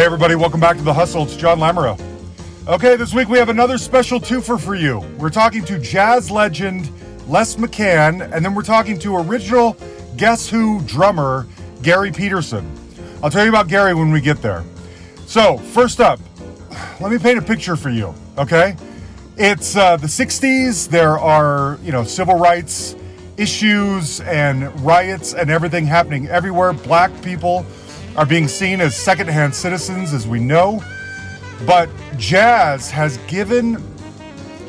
Hey, everybody, welcome back to The Hustle. It's John Lamoureux. Okay, this week we have another special twofer for you. We're talking to jazz legend Les McCann, and then we're talking to original Guess Who drummer Garry Peterson. I'll tell you about Garry when we get there. So, first up, let me paint a picture for you, okay? It's uh, the 60s. There are, you know, civil rights issues and riots and everything happening everywhere. Black people are being seen as secondhand citizens, as we know. But jazz has given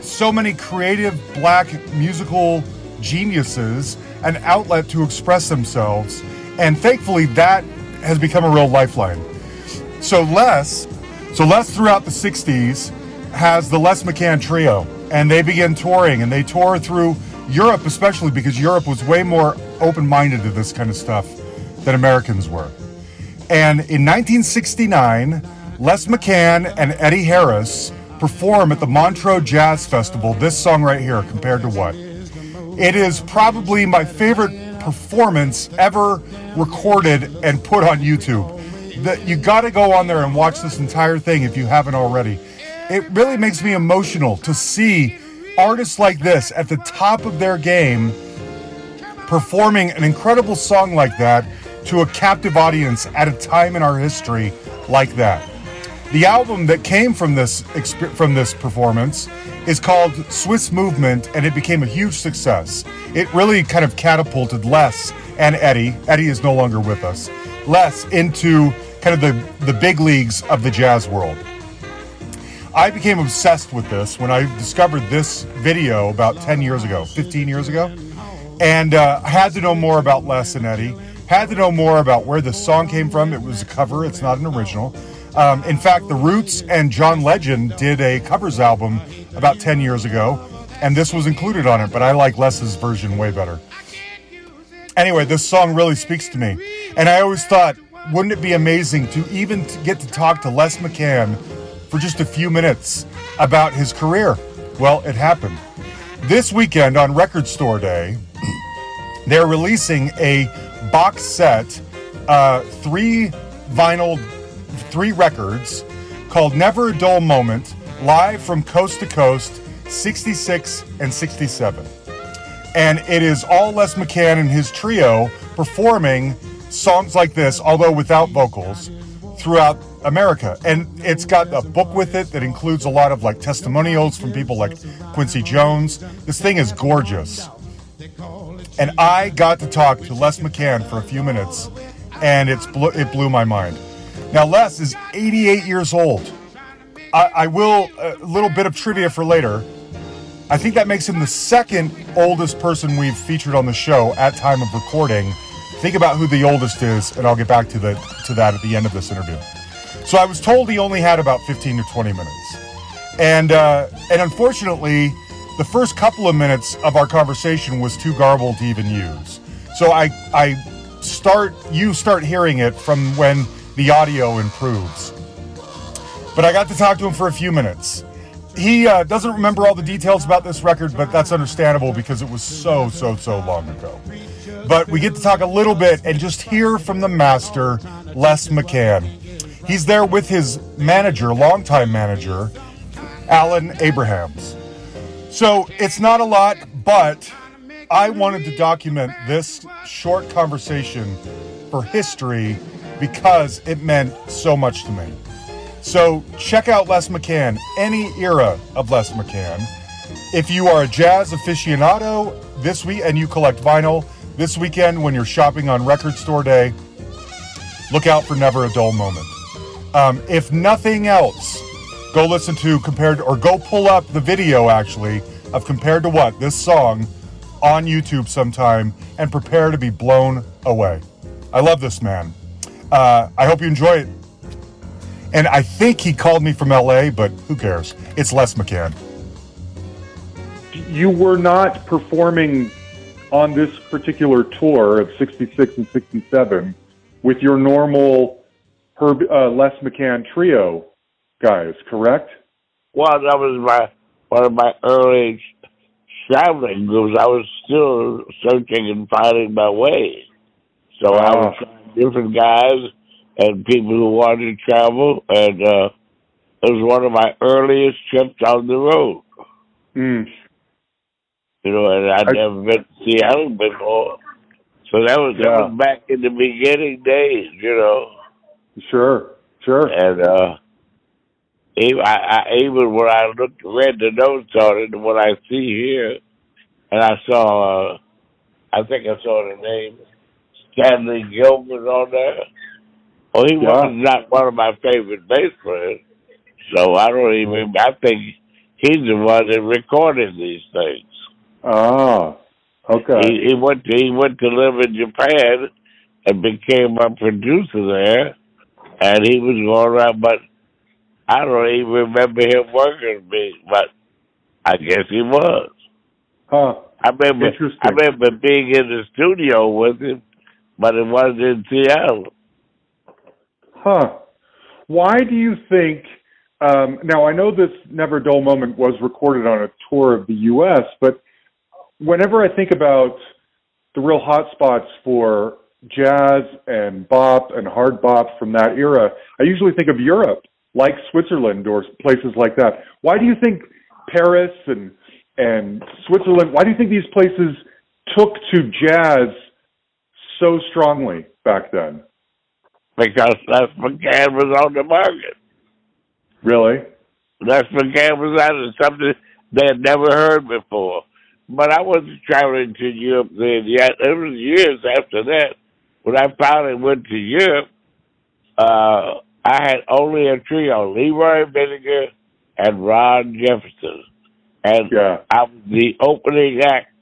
so many creative black musical geniuses an outlet to express themselves. And thankfully, that has become a real lifeline. So, Les, so Les throughout the 60s has the Les McCann Trio, and they begin touring, and they tour through Europe, especially because Europe was way more open minded to this kind of stuff than Americans were. And in 1969, Les McCann and Eddie Harris perform at the Montreux Jazz Festival this song right here, Compared to What? It is probably my favorite performance ever recorded and put on YouTube. That you got to go on there and watch this entire thing if you haven't already. It really makes me emotional to see artists like this at the top of their game performing an incredible song like that to a captive audience at a time in our history like that. The album that came from this from this performance is called Swiss Movement, and it became a huge success. It really kind of catapulted Les and Eddie. Eddie is no longer with us. Les into kind of the, the big leagues of the jazz world. I became obsessed with this when I discovered this video about 10 years ago, 15 years ago, and uh, had to know more about Les and Eddie. Had to know more about where the song came from. It was a cover, it's not an original. Um, in fact, The Roots and John Legend did a covers album about 10 years ago, and this was included on it, but I like Les's version way better. Anyway, this song really speaks to me. And I always thought, wouldn't it be amazing to even get to talk to Les McCann for just a few minutes about his career. Well, it happened. This weekend on Record Store Day, they're releasing a box set, uh, three vinyl, three records called Never a Dull Moment, live from coast to coast, 66 and 67. And it is all Les McCann and his trio performing songs like this, although without vocals, throughout America. And it's got a book with it that includes a lot of like testimonials from people like Quincy Jones. This thing is gorgeous. And I got to talk to Les McCann for a few minutes, and it's it blew my mind. Now, Les is 88 years old. I, I will, a little bit of trivia for later. I think that makes him the second oldest person we've featured on the show at time of recording. Think about who the oldest is, and I'll get back to the to that at the end of this interview. So I was told he only had about 15 to 20 minutes. And, uh, and unfortunately, the first couple of minutes of our conversation was too garbled to even use. So I, I start, you start hearing it from when the audio improves. But I got to talk to him for a few minutes. He uh, doesn't remember all the details about this record, but that's understandable because it was so, so, so long ago. But we get to talk a little bit and just hear from the master, Les McCann. He's there with his manager, longtime manager, Alan Abrahams. So it's not a lot, but I wanted to document this short conversation for history because it meant so much to me. So check out Les McCann, any era of Les McCann. If you are a jazz aficionado this week and you collect vinyl this weekend when you're shopping on Record Store Day, look out for Never a Dull Moment. Um, if nothing else, go listen to compared or go pull up the video actually of compared to what this song on YouTube sometime and prepare to be blown away. I love this man. Uh, I hope you enjoy it. And I think he called me from LA, but who cares? It's Les McCann. You were not performing on this particular tour of 66 and 67 with your normal Herb, uh, Les McCann trio guys, correct? Well, that was my one of my early traveling groups. I was still searching and finding my way. So I was trying different guys, and people who wanted to travel, and uh, it was one of my earliest trips on the road. Mm. You know, and I'd I- never been to Seattle before, so that was that was back in the beginning days. You know. Sure, sure. And uh, even, I, I, even when I looked, read the notes on it, what I see here, and I saw, uh, I think I saw the name Stanley Gilbert on there. Well, he was not one of my favorite bass players, so I don't even. I think he's the one that recorded these things. Ah, okay. He, he went to he went to live in Japan and became a producer there, and he was going around. But I don't even remember him working with me, but I guess he was. Huh. I remember Interesting. I remember being in the studio with him, but it wasn't in Seattle. Huh. Why do you think? Um, now I know this Never Dull Moment was recorded on a tour of the U.S., but whenever I think about the real hot spots for jazz and bop and hard bop from that era, I usually think of Europe, like Switzerland or places like that. Why do you think Paris and and Switzerland? Why do you think these places took to jazz so strongly back then? Because Les McCann was on the market. Really? Les McCann was out of something they had never heard before. But I wasn't traveling to Europe then yet. It was years after that. When I finally went to Europe, uh, I had only a trio, Leroy Vinnegar and Ron Jefferson. And Yeah. I was the opening act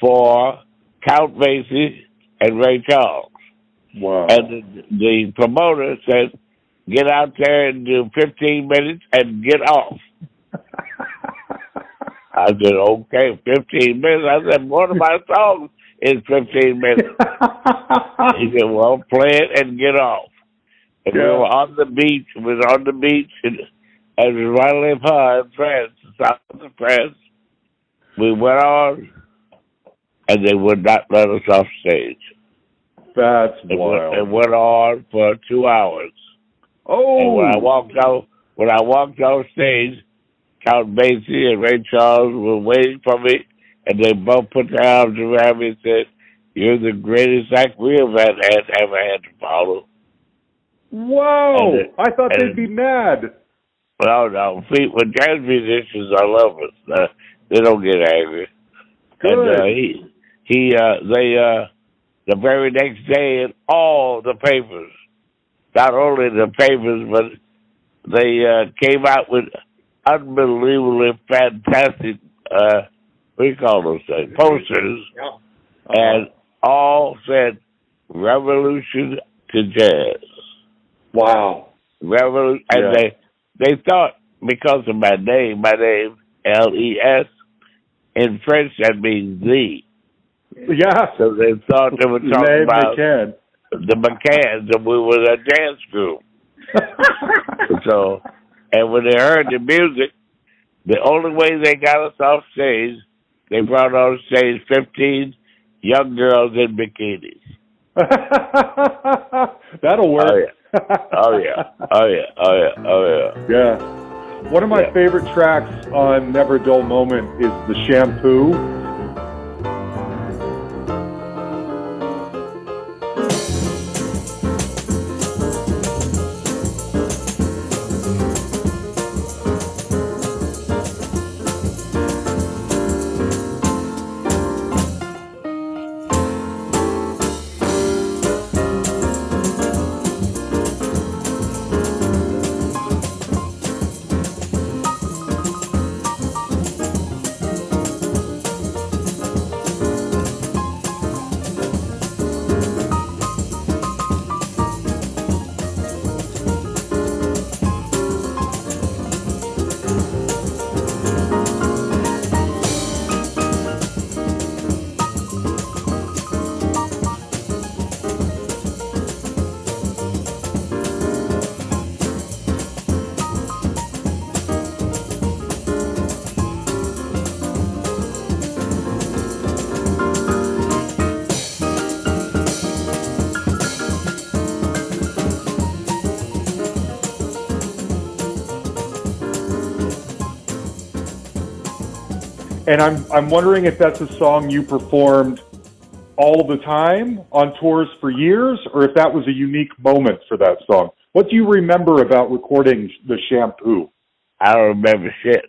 for Count Basie and Ray Charles. Wow. And the, the promoter said, get out there and do 15 minutes and get off. I said, okay, 15 minutes. I said, one of my songs is 15 minutes. He said, well, play it and get off. And we were on the beach. We were on the beach it was right in France, south of France. We went on, and they would not let us off stage. That's It wild. went, it went on for two hours. oh, And when I oh! walked out, when I walked off stage, Count Basie and Ray Charles were waiting for me, and they both put their arms around me and said, "You're the greatest act we have had ever had to follow." Whoa! and it- I thought and they'd be mad. Well, no, when jazz musicians are lovers, uh, they don't get angry. And Good. uh, he, he, uh, they, uh, the very next day in all the papers, not only the papers, but they uh, came out with unbelievably fantastic, uh, what do you call those things? Posters, and all said revolution to jazz. Wow. Revolution, Yeah. and they they thought because of my name, my name L E S, in French that means the. Yeah. So they thought they were talking about McCann. the McCanns, and we were a dance group. So, and when they heard the music, the only way they got us off stage, they brought on stage fifteen young girls in bikinis. That'll work. Oh, yeah. Oh yeah, oh yeah, oh yeah, oh yeah. Yeah. One of my Yeah. favorite tracks on Never Dull Moment is The Shampoo. And I'm I'm wondering if that's a song you performed all the time on tours for years, or if that was a unique moment for that song. What do you remember about recording the shampoo? I don't remember shit.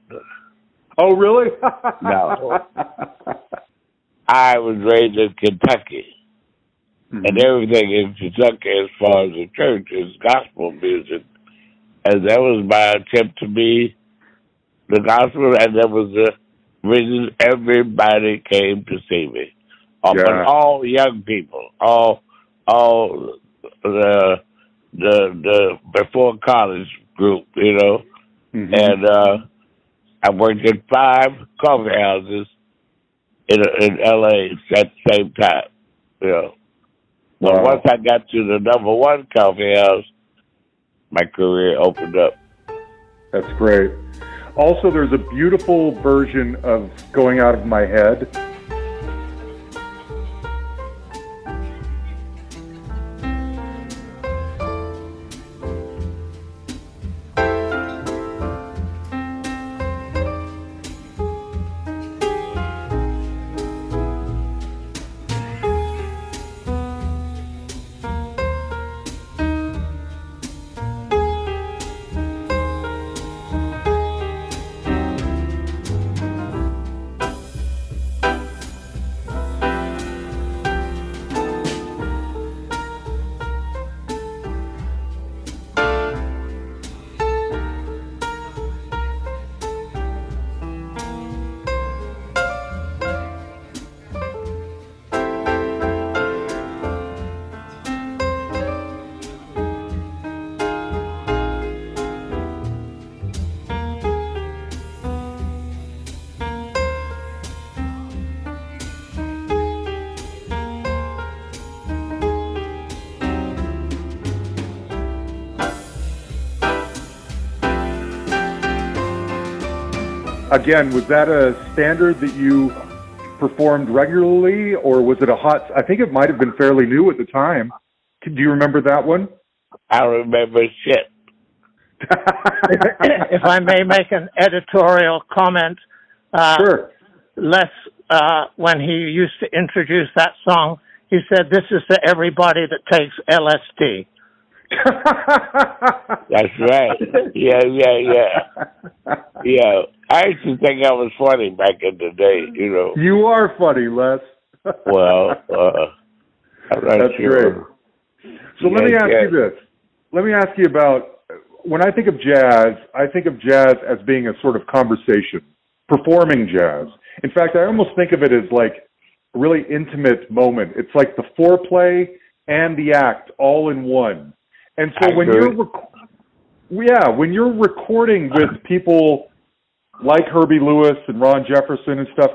Oh, really? No. I was raised in Kentucky, Mhm. and everything in Kentucky, as far as the church, is gospel music, and that was my attempt to be the gospel, and that was the reason everybody came to see me. Uh, But all young people, all all the the the before college group, you know, Mhm. and uh, I worked at five coffee houses in in L.A. at the same time. You know, but Wow. once I got to the number one coffee house, my career opened up. That's great. Also, there's a beautiful version of Going Out of My Head. Again, was that a standard that you performed regularly, or was it a hot? I think it might have been fairly new at the time. Do you remember that one? I remember shit. if I may make an editorial comment, uh, sure. Les, uh, when he used to introduce that song, he said, "This is to everybody that takes LSD." That's right. Yeah, yeah, yeah, yeah. I used to think I was funny back in the day. You know. You are funny, Les. Well, uh, That's sure. great. So let me ask yeah. you this. Let me ask you about when I think of jazz, I think of jazz as being a sort of conversation, performing jazz. In fact, I almost think of it as like a really intimate moment. It's like the foreplay and the act all in one. And so I when you're rec- yeah, when you're recording with people like Herbie Lewis and Ron Jefferson and stuff,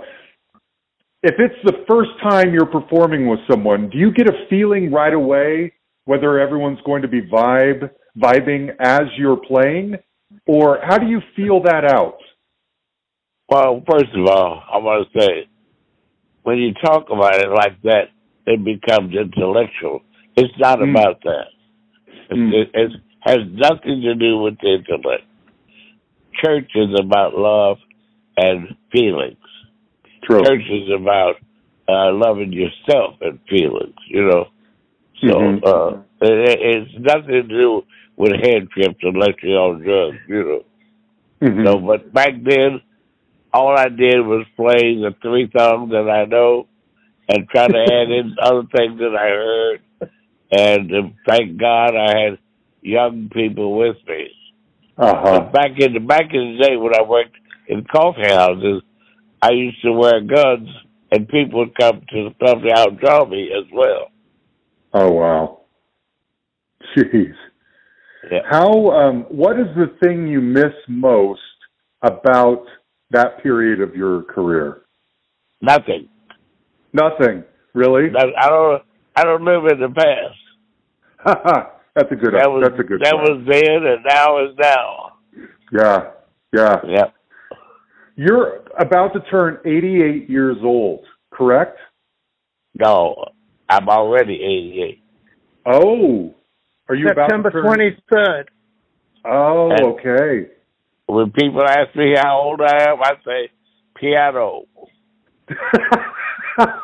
if it's the first time you're performing with someone, do you get a feeling right away whether everyone's going to be vibe vibing as you're playing, or how do you feel that out? Well, first of all, I want to say, when you talk about it like that, it becomes intellectual. It's not Mm. about that. Mm. It, it has nothing to do with the intellect. Church is about love and feelings. True. Church is about uh, loving yourself and feelings, you know. So Mhm. uh, it, it's nothing to do with head trips unless you're on drugs, you know. Mhm. So, but back then, all I did was play the three songs that I know and try to add in other things that I heard. And uh, thank God I had young people with me. Uh-huh. But back in the back in the day when I worked in coffee houses, I used to wear guns, and people would come to the coffee house and draw me as well. Oh wow. Jeez. Yeah. How um what is the thing you miss most about that period of your career? Nothing. Nothing. Really? I don't. I don't live in the past. that's a good That was that's a good that point. was then, and now is now. Yeah. Yeah. Yeah. You're about to turn 88 years old, correct? No, I'm already 88. Oh. Are you September about to turn twenty third. Oh, And- okay. When people ask me how old I am, I say piano.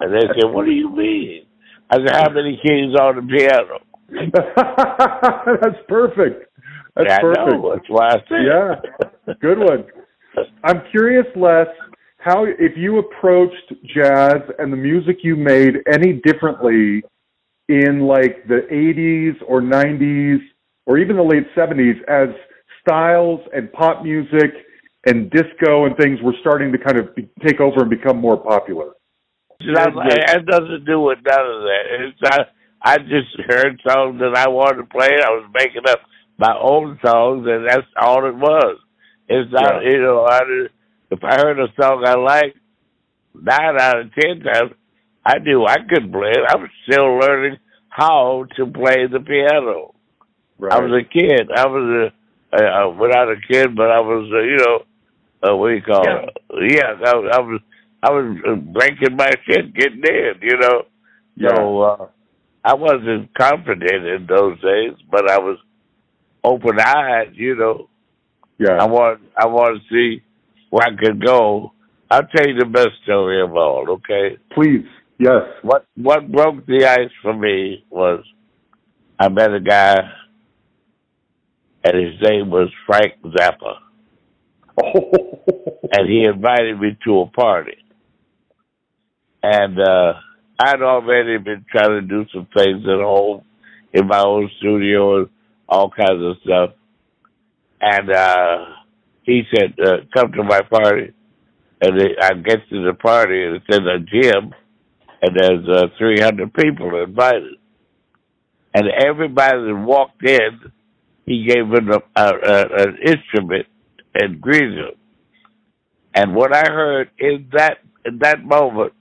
And they say, What do you mean? I said, How many keys on the piano? That's perfect. That's I perfect. know. That's why Yeah, good one. I'm curious, Les, how if you approached jazz and the music you made any differently in like the 80s or 90s or even the late 70s as styles and pop music and disco and things were starting to kind of be, take over and become more popular. Not, it doesn't do with none of that. It's not, I just heard songs that I wanted to play. I was making up my own songs, and that's all it was. It's not, Yeah. you know, I, just- if I heard a song I liked, nine out of ten times, I knew I could play it. I was still learning how to play the piano. Right. I was a kid. I was a, uh, well, not a kid, but I was, uh, you know, uh, what do you call Yeah. it? Yeah, I, I was, I was breaking my shit, getting in, you know. So uh, I wasn't confident in those days, but I was open eyed, you know. yeah. I want, I want to see where I could go. I'll tell you the best story of all. Okay, Please. Yes. what what broke the ice for me was I met a guy, and his name was Frank Zappa, and he invited me to a party. And uh I'd already been trying to do some things at home in my own studio and all kinds of stuff. And uh he said, uh, "Come to my party." And I get to the party, and it's in a gym, and there's uh, 300 people invited. And everybody that walked in, he gave them a, a, a, an instrument and greeted them. And what I heard in that in that moment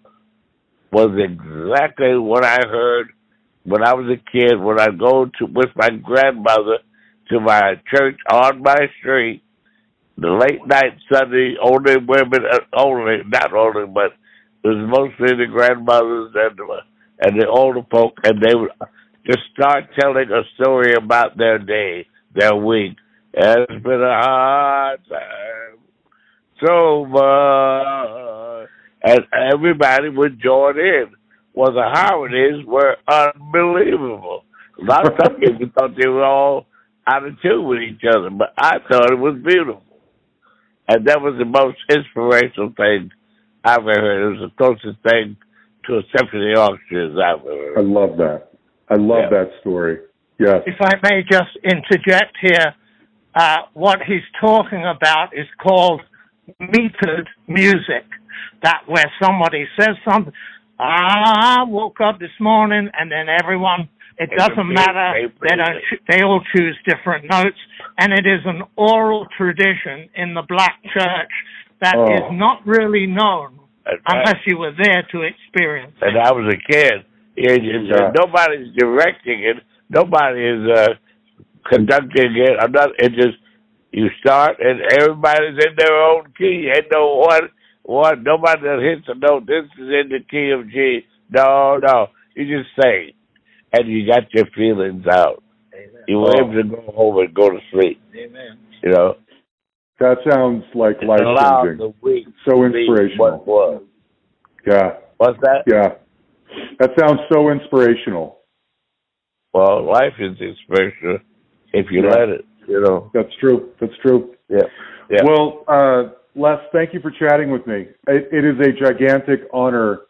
was exactly what I heard when I was a kid. When I go to with my grandmother to my church on my street, the late night Sunday, only women, uh, only not only, but it was mostly the grandmothers and the, and the older folk, and they would just start telling a story about their day, their week. It's been a hard time, so much, and everybody would join in. Well, the harmonies were unbelievable. A lot of some people thought they were all out of tune with each other, but I thought it was beautiful. And that was the most inspirational thing I've ever heard. It was the closest thing to a symphony orchestra as I've ever heard. I love that. I love Yeah. that story. Yes. If I may just interject here, uh, what he's talking about is called metered music. That where somebody says something, ah, I woke up this morning, and then everyone, it It's doesn't big matter, paper, they don't, ch- they all choose different notes, and it is an oral tradition in the black church that is Oh. not really known That's right. unless you were there to experience it. and I was a kid. It, it's, Yeah. Nobody's directing it. Nobody is uh, conducting it. I'm not. It just you start and everybody's in their own key. Ain't no one one. Nobody that hits a note. This is in the key of G. No, no. You just say, and you got your feelings out. You were able to go home and go to sleep. Amen. You know, That sounds like life allowed changing. So to be inspirational. What was? Yeah. What's that? Yeah. That sounds so inspirational. Well, life is inspirational if you Yeah. let it. You know. That's true. That's true. Yeah. Yeah. Well, uh, Les, thank you for chatting with me. It, it is a gigantic honor.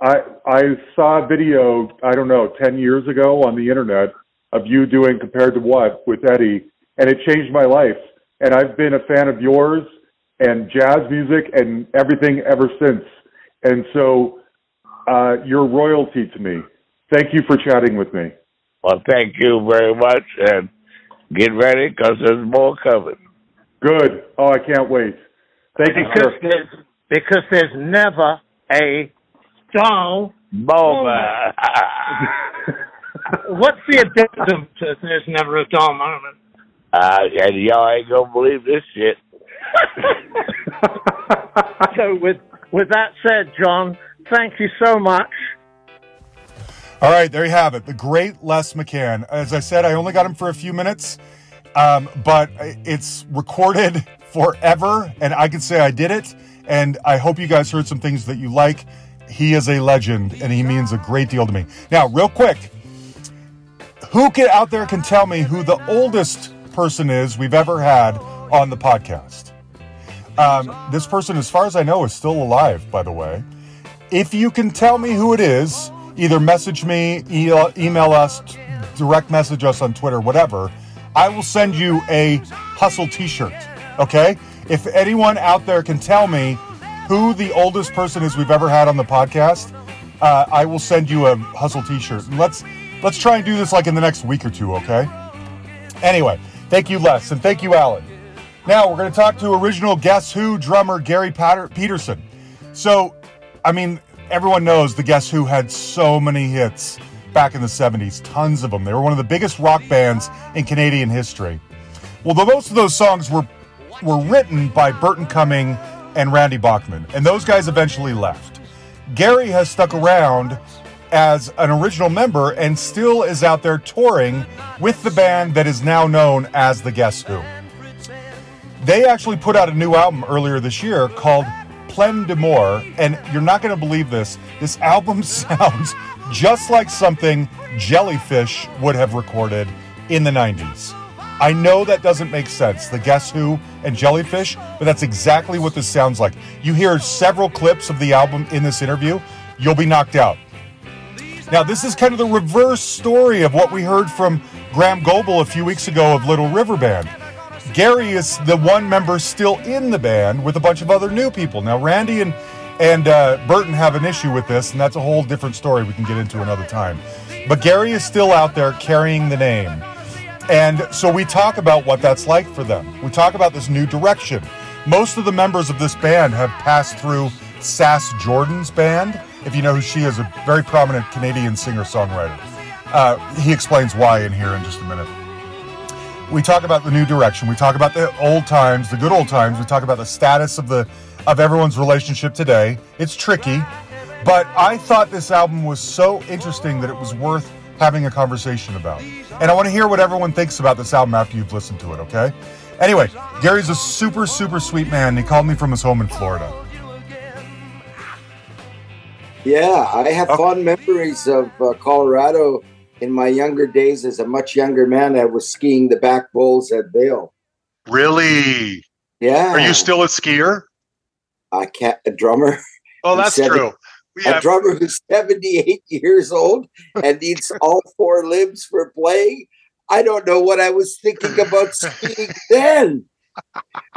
I I saw a video, I don't know, 10 years ago on the internet of you doing Compared to What with Eddie, and it changed my life. And I've been a fan of yours and jazz music and everything ever since. And so uh, you're royalty to me. Thank you for chatting with me. Well, thank you very much, and get ready because there's more coming. Good. Oh, I can't wait. Thank Because sir. there's, because there's never a dull Moment. What's the addendum to there's never a dull moment? uh, and y'all ain't gonna believe this shit. So with with that said, John, thank you so much. All right, there you have it. The great Les McCann. As I said, I only got him for a few minutes, um, but it's recorded forever, and I can say I did it. And I hope you guys heard some things that you like. He is a legend, and he means a great deal to me. Now, real quick, who can, out there can tell me who the oldest person is we've ever had on the podcast? Um, this person, as far as I know, is still alive, by the way. If you can tell me who it is, either message me, e- email us, direct message us on Twitter, whatever. I will send you a Hustle t shirt. Okay? If anyone out there can tell me who the oldest person is we've ever had on the podcast, uh, I will send you a Hustle t shirt. And let's, let's try and do this like in the next week or two, okay? Anyway, thank you, Les, and thank you, Alan. Now we're going to talk to original Guess Who drummer Garry Patter- Peterson. So, I mean, everyone knows the Guess Who had so many hits back in the 70s, tons of them. They were one of the biggest rock bands in Canadian history. Well, the, most of those songs were were written by Burton Cummings and Randy Bachman, and those guys eventually left. Garry has stuck around as an original member and still is out there touring with the band that is now known as the Guess Who. They actually put out a new album earlier this year called Plein d'Amour, and you're not going to believe this. This album sounds just like something Jellyfish would have recorded in the 90s. I know that doesn't make sense, the Guess Who and Jellyfish, but that's exactly what this sounds like. You hear several clips of the album in this interview, you'll be knocked out. Now, this is kind of the reverse story of what we heard from Graham Goble a few weeks ago of Little River Band. Garry is the one member still in the band with a bunch of other new people. Now, Randy and and uh, Burton have an issue with this, and that's a whole different story we can get into another time. But Garry is still out there carrying the name. And so we talk about what that's like for them. We talk about this new direction. Most of the members of this band have passed through Sass Jordan's band. If you know who she is, a very prominent Canadian singer songwriter. Uh, he explains why in here in just a minute. We talk about the new direction. We talk about the old times, the good old times. We talk about the status of the of everyone's relationship today. It's tricky, but I thought this album was so interesting that it was worth having a conversation about. And I want to hear what everyone thinks about this album after you've listened to it, okay? Anyway, Garry's a super, super sweet man. He called me from his home in Florida. Yeah, I have Okay. fond memories of uh, Colorado in my younger days as a much younger man. I was skiing the back bowls at Vail. Really? Yeah. Are you still a skier? a, cat, a drummer? Oh, that's true. We A drummer who's 78 years old and needs all four limbs for playing. I don't know what I was thinking about skiing then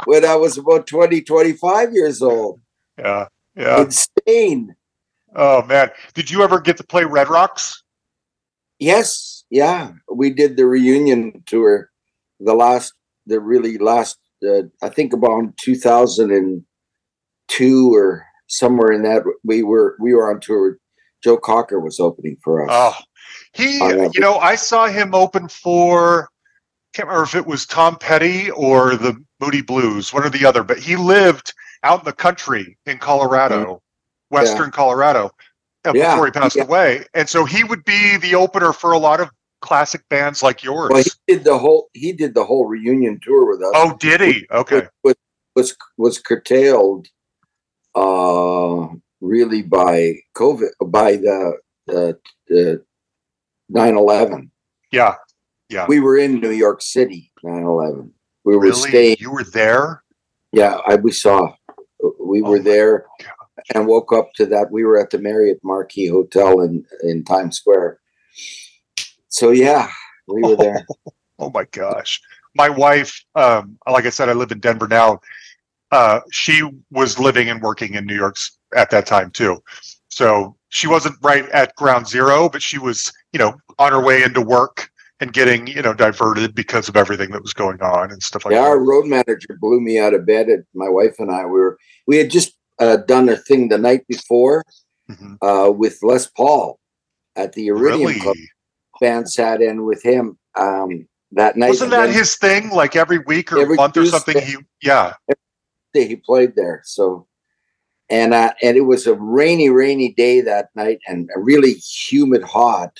when I was about 20, 25 years old. yeah, yeah. Insane. Oh man, did you ever get to play Red Rocks? Yes, yeah, we did the reunion tour, the last, the really last, uh, I think about 2002 or somewhere in that. We were we were on tour. Joe Cocker was opening for us. Oh, he. You know, I saw him open for. Can't remember if it was Tom Petty or the Moody Blues, one or the other. But he lived out in the country in Colorado, Western Colorado, uh, Yeah, before he passed yeah. away. And so he would be the opener for a lot of classic bands like yours. Well, he did the whole he did the whole reunion tour with us. oh, did he? Okay. was was, was curtailed, uh, really by COVID, by the uh, the nine eleven. Yeah. Yeah. We were in New York City, 9-11. We were Really? staying. You were there? Yeah, I, we saw. We Oh were there God. and woke up to that. We were at the Marriott Marquis Hotel in in Times Square. So yeah, we were there. Oh my gosh. My wife, um, like I said, I live in Denver now. Uh, she was living and working in New York at that time too. So she wasn't right at ground zero, but she was, you know, on her way into work and getting, you know, diverted because of everything that was going on and stuff like yeah, our road manager blew me out of bed. And my wife and I we were we had just uh, done a thing the night before Mhm. uh, with Les Paul at the Iridium Really? Club. Band sat in with him um, that night. Wasn't that then his thing? Like every week or Every month or something? He, yeah. Day he played there. So, and uh, and it was a rainy, rainy day that night, and a really humid, hot.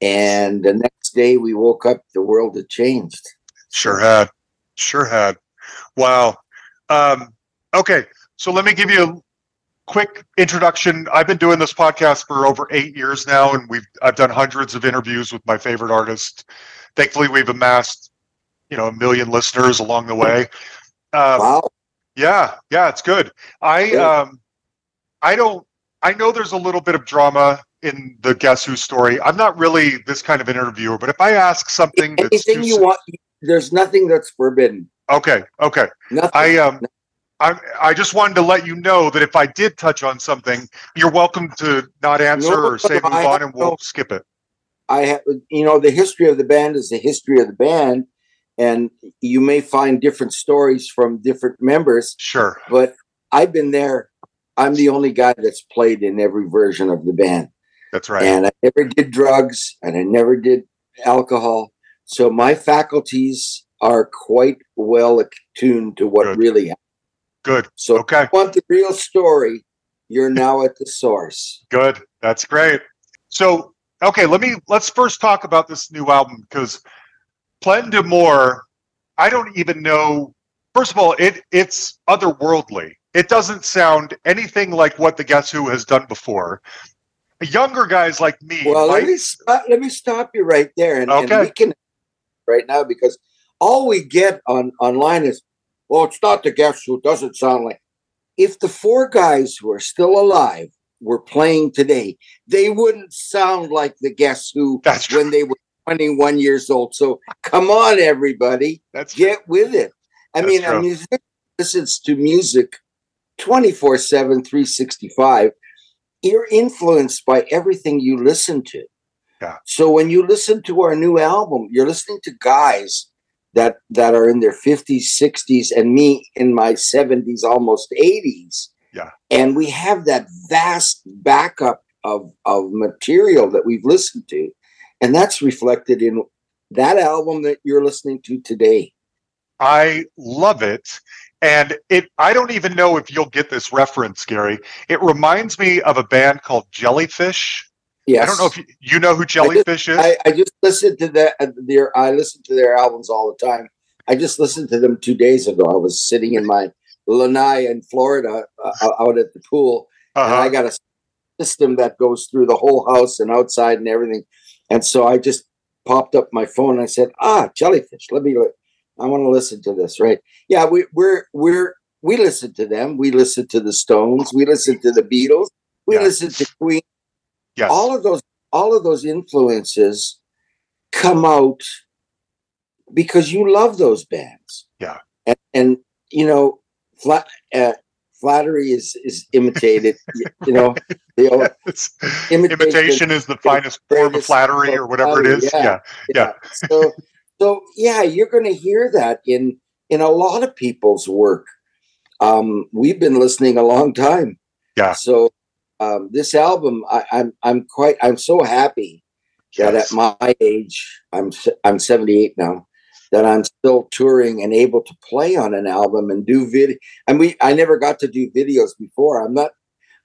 And the next day we woke up, the world had changed. Sure had. Sure had. Wow. Um, okay, so let me give you a quick introduction. I've been doing this podcast for over eight years now, and we've I've done hundreds of interviews with my favorite artists. Thankfully, we've amassed you know a million listeners along the way. Um, Wow. Yeah, yeah, it's good. I Good. um, I don't. I know there's a little bit of drama in the Guess Who story. I'm not really this kind of an interviewer, but if I ask something that's Anything you want, there's nothing that's forbidden. okay, okay. Nothing. I um, I I just wanted to let you know that if I did touch on something, you're welcome to not answer No, or say move on, and we'll no- skip it. I have, you know, the history of the band is the history of the band, and you may find different stories from different members, Sure. but I've been there. I'm the only guy that's played in every version of the band, That's right. and I never did drugs, and I never did alcohol. So my faculties are quite well attuned to what Good. really happened. Good. So if Okay. you want the real story, you're now at the source. Good. That's great. So, okay, let me let's first talk about this new album because Plein d'Amour, I don't even know. First of all, it it's otherworldly. It doesn't sound anything like what the Guess Who has done before. Younger guys like me, Well, let me stop, let me stop you right there, and, and we can right now because all we get on online is, well, it's not the Guess who doesn't sound like. If the four guys who are still alive were playing today, they wouldn't sound like the Guess who That's true. when they were 21 years old. So come on, everybody, that's get with it. I That's mean, a true. musician listens to music 24 7, 365. You're influenced by everything you listen to. Yeah. So when you listen to our new album, you're listening to guys that that are in their 50s, 60s, and me in my 70s, almost 80s. Yeah. And we have that vast backup of of material that we've listened to. And that's reflected in that album that you're listening to today. I love it. And it I don't even know if you'll get this reference, Garry. It reminds me of a band called Jellyfish. Yes. I don't know if you, you know who Jellyfish is. I, I just listened to that. uh, Their I listen to their albums all the time. I just listened to them two days ago. I was sitting in my lanai in Florida, uh, out at the pool, and Uh-huh. I got a system that goes through the whole house and outside and everything. And so I just popped up my phone and I said, "Ah, jellyfish. Let me. Li- I want to listen to this." Right? Yeah, we, we're we're we listen to them. We listen to the Stones. We listen to the Beatles. We listen to Queen yes. all of those all of those influences come out because you love those bands Yeah. and, and you know flat, uh, flattery is is imitated you know the old, It's- Imitation imitation is the finest form of flattery or whatever it flattery, is. yeah. Yeah. Yeah. so so yeah you're going to hear that in in a lot of people's work um we've been listening a long time Yeah. so um this album I, i'm i'm quite i'm so happy that at my age i'm I'm 78 now that i'm still touring and able to play on an album and do video and we i never got to do videos before i'm not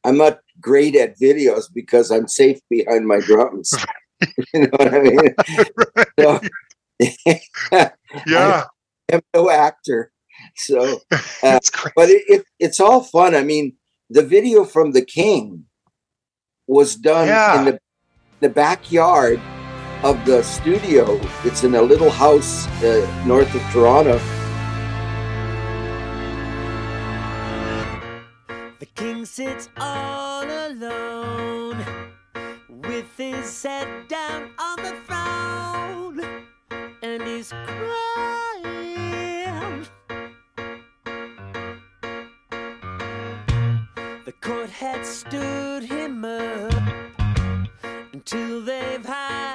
i'm not great at videos because i'm safe behind my drums you know what i mean so, yeah. I'm no actor so uh, great. but it, it, it's all fun. I mean, the video from The King was done Yeah. in the the backyard of the studio. It's in a little house uh, north of Toronto. The king sits all alone with his head down on the throne and he's crying. The court had stood him up until they've had, had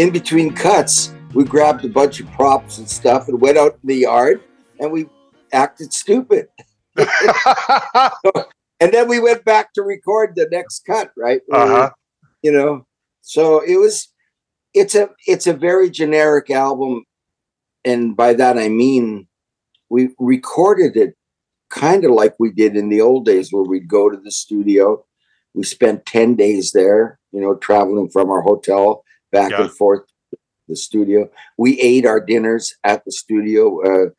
in between cuts, we grabbed a bunch of props and stuff and went out in the yard and we acted stupid. and then we went back to record the next cut, right? uh-huh. You know, so it was. It's a it's a very generic album, and by that I mean we recorded it kind of like we did in the old days, where we'd go to the studio. We spent ten days there, you know, traveling from our hotel back Yeah. and forth to the studio. We ate our dinners at the studio. Uh,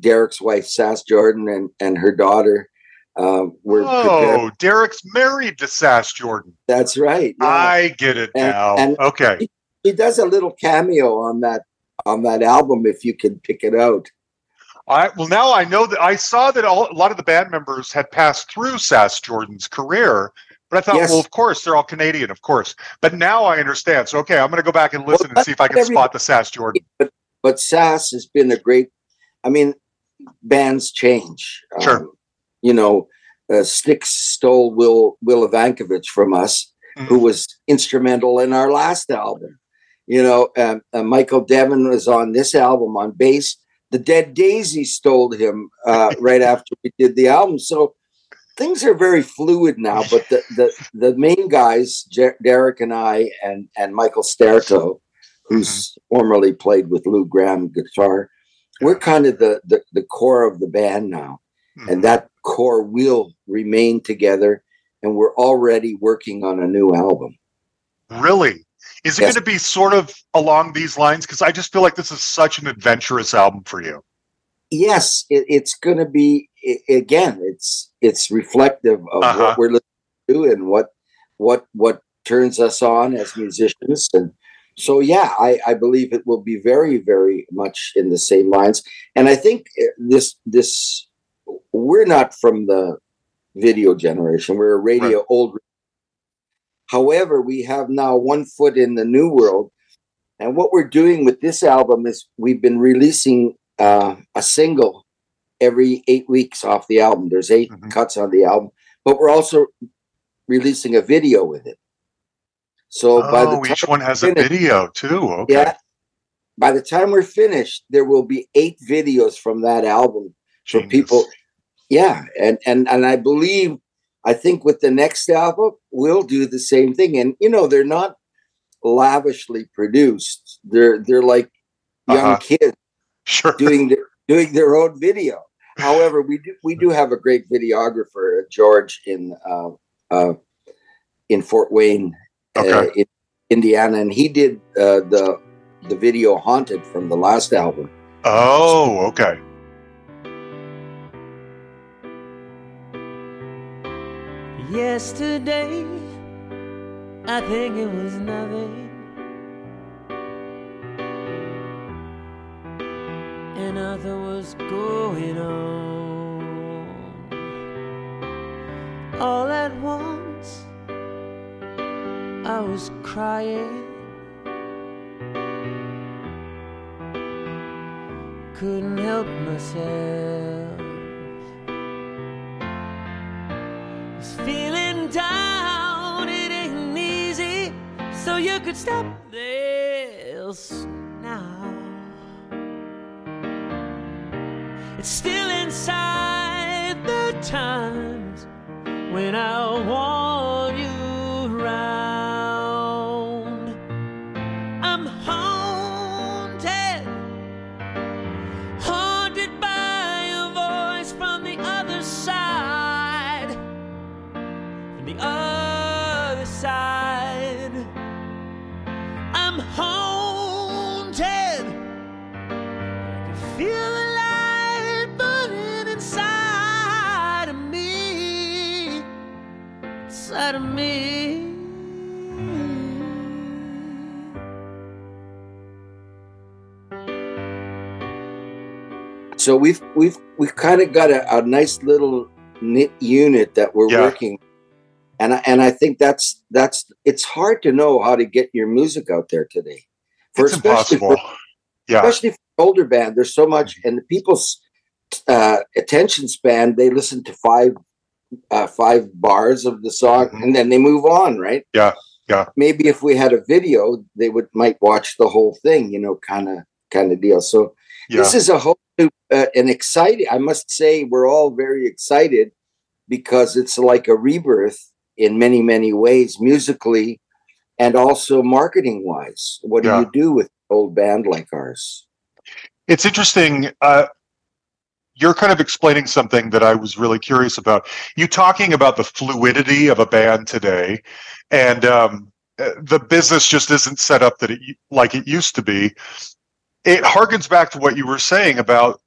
Derek's wife, Sass Jordan, and and her daughter um, were prepared. Oh, Derek's married to Sass Jordan. That's right. yeah. I get it And- now. and- okay. he does a little cameo on that on that album if you can pick it out. I well now I know that I saw that all, a lot of the band members had passed through Sass Jordan's career, but I thought, Yes. well, of course they're all Canadian, of course. But now I understand. So okay, I'm going to go back and listen and see if I can spot the Sass Jordan. But Sass has been a great. I mean, bands change. Sure. Um, you know, uh, Styx stole Will Will Evankovich from us, who Mhm. was instrumental in our last album. You know, um, uh, Michael Devon was on this album on bass. The Dead Daisy stole him uh, right after we did the album. So things are very fluid now. But the the, the main guys, Jer- Derek and I, and and Michael Staertow, who's formerly played with Lou Gramm guitar, we're kind of the, the the core of the band now, Mhm. and that core will remain together. And we're already working on a new album. Really? Is it Yes. going to be sort of along these lines? Because I just feel like this is such an adventurous album for you. yes, it, it's going to be i- again. It's it's reflective of Uh-huh. what we're listening to and what what what turns us on as musicians, and so yeah, I, I believe it will be very very much in the same lines. And I think uh, this this we're not from the video generation. We're a radio old. However, we have now one foot in the new world. And what we're doing with this album is we've been releasing uh, a single every eight weeks off the album. There's 8 Mhm. cuts on the album, but we're also releasing a video with it. So by the oh, time each one has a video too. Okay. yeah, by the time we're finished, there will be eight videos from that album for people. Yeah, and and and I believe, I think with the next album we'll do the same thing. And you know, they're not lavishly produced. They're they're like young Uh-huh. kids Sure. doing their doing their own video. However, we do we do have a great videographer, George in uh, uh, in Fort Wayne, uh, in Indiana, and he did uh, the the video "Haunted" from the last album. Oh, okay. Yesterday, I think it was nothing. Nothing was going on. All at once, I was crying. Couldn't help myself. was feeling down, it ain't easy, so you could stop this It's still inside the times when I want inside of me. So we've we've we've kind of got a, a nice little knit unit that we're Yeah. working, and I, and I think that's that's it's hard to know how to get your music out there today. For It's especially impossible. for- Yeah. especially for older band. There's so much, and the people's uh, attention span. They listen to five uh, five bars of the song, Mhm. and then they move on. Right? Yeah. Yeah. maybe if we had a video, they would might watch the whole thing, you know, kind of kind of deal. So Yeah. this is a whole new, uh, an exciting. I must say, we're all very excited because it's like a rebirth in many many ways, musically, and also marketing wise. What do Yeah. you do with an old band like ours? It's interesting. Uh, you're kind of explaining something that I was really curious about. You talking about the fluidity of a band today, and um, uh, the business just isn't set up that it like it used to be. It harkens back to what you were saying about.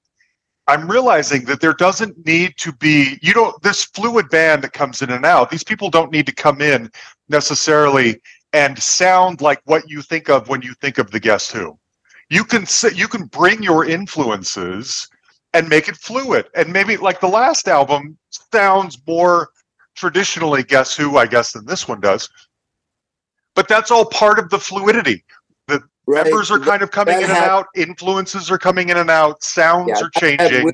I'm realizing that there doesn't need to be you don't this fluid band that comes in and out. These people don't need to come in necessarily and sound like what you think of when you think of the Guess Who you can you can bring your influences and make it fluid. And maybe like the last album sounds more traditionally guess who i guess than this one does. But that's all part of the fluidity. Right. members are kind of coming that in and out. Influences are coming in and out. Sounds Yeah, are that had changing.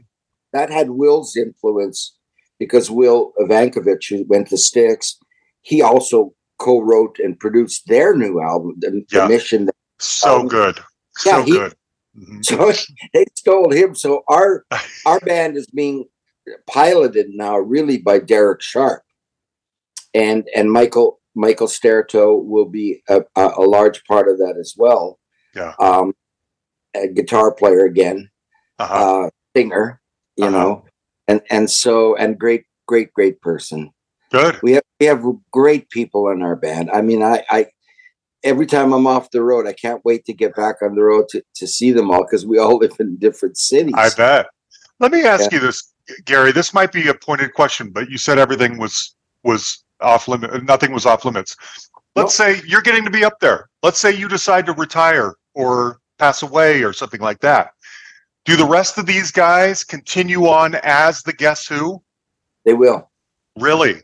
That had Will's influence because Will Evankovich, who went to Styx, he also co-wrote and produced their new album, The, Yeah. the Mission. so um, good so yeah, he- good Mhm. So they stole him. So our our band is being piloted now, really by Derek Sharp, and and Michael Michael Staertow will be a, a, a large part of that as well. Yeah. Um, a guitar player again. uh-huh. uh, singer, you Uh-huh. know, and and so and great, great, great person. good We have we have great people in our band. I mean, I, I every time I'm off the road, I can't wait to get back on the road to, to see them all because we all live in different cities. i bet let me ask Yeah. you this gary this might be a pointed question but you said everything was was off limit nothing was off limits let's say you're getting to be up there let's say you decide to retire or pass away or something like that do the rest of these guys continue on as the guess who They will. really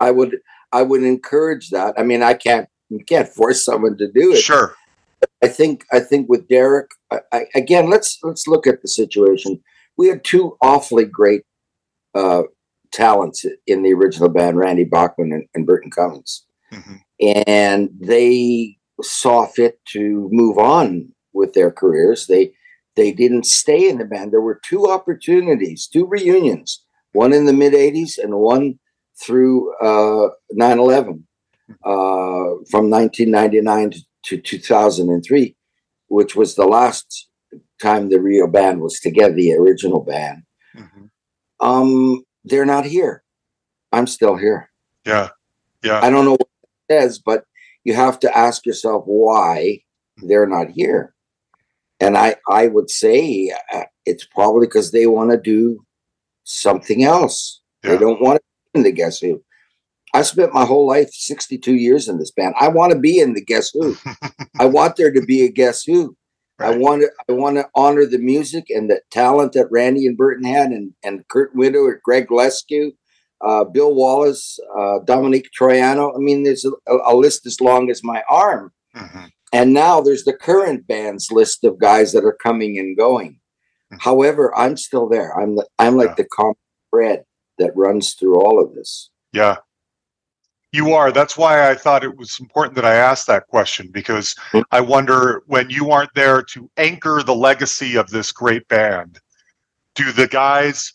I would. I would encourage that. I mean, I can't. You can't force someone to do it. sure I think I think with Derek I, I, again. Let's let's look at the situation. We had two awfully great uh, talents in the original band, Randy Bachman and, and Burton Cummings, Mhm. and they saw fit to move on with their careers. They they didn't stay in the band. There were two opportunities, two reunions, one in the mid '80s and one through uh, 9/11 uh, from 1999 to, to 2003, which was the last time the real band was together, the original band. Mhm. Um, they're not here. I'm still here. yeah yeah I don't know what it says, but you have to ask yourself why they're not here. And I, I would say uh, it's probably because they want to do something else. Yeah. They don't want to the Guess Who. I spent my whole life, 62 years in this band. I want to be in the Guess Who. I want there to be a Guess Who. I want to I want to honor the music and the talent that Randy and Burton had, and and Kurt Winter or Greg Leskiw, uh, Bill Wallace, uh, Domenic Troiano. I mean, there's a, a list as long as my arm. Mhm. And now there's the current band's list of guys that are coming and going. Mhm. However, I'm still there. I'm the, I'm like Yeah. the common thread that runs through all of this. Yeah. You are. That's why I thought it was important that I asked that question because. I wonder when you aren't there to anchor the legacy of this great band, do the guys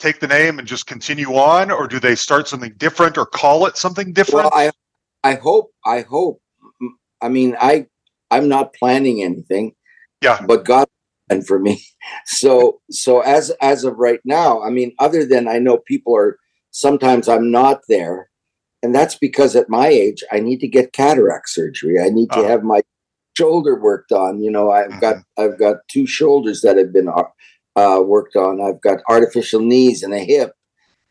take the name and just continue on or do they start something different or call it something different? Well, I I hope I hope. I mean, I I'm not planning anything. Yeah. But God and for me. So so as as of right now, I mean, other than I know people are sometimes I'm not there, and that's because at my age I need to get cataract surgery. I need to Uh-huh. have my shoulder worked on. You know, I've got I've got two shoulders that have been uh, uh, worked on. I've got artificial knees and a hip,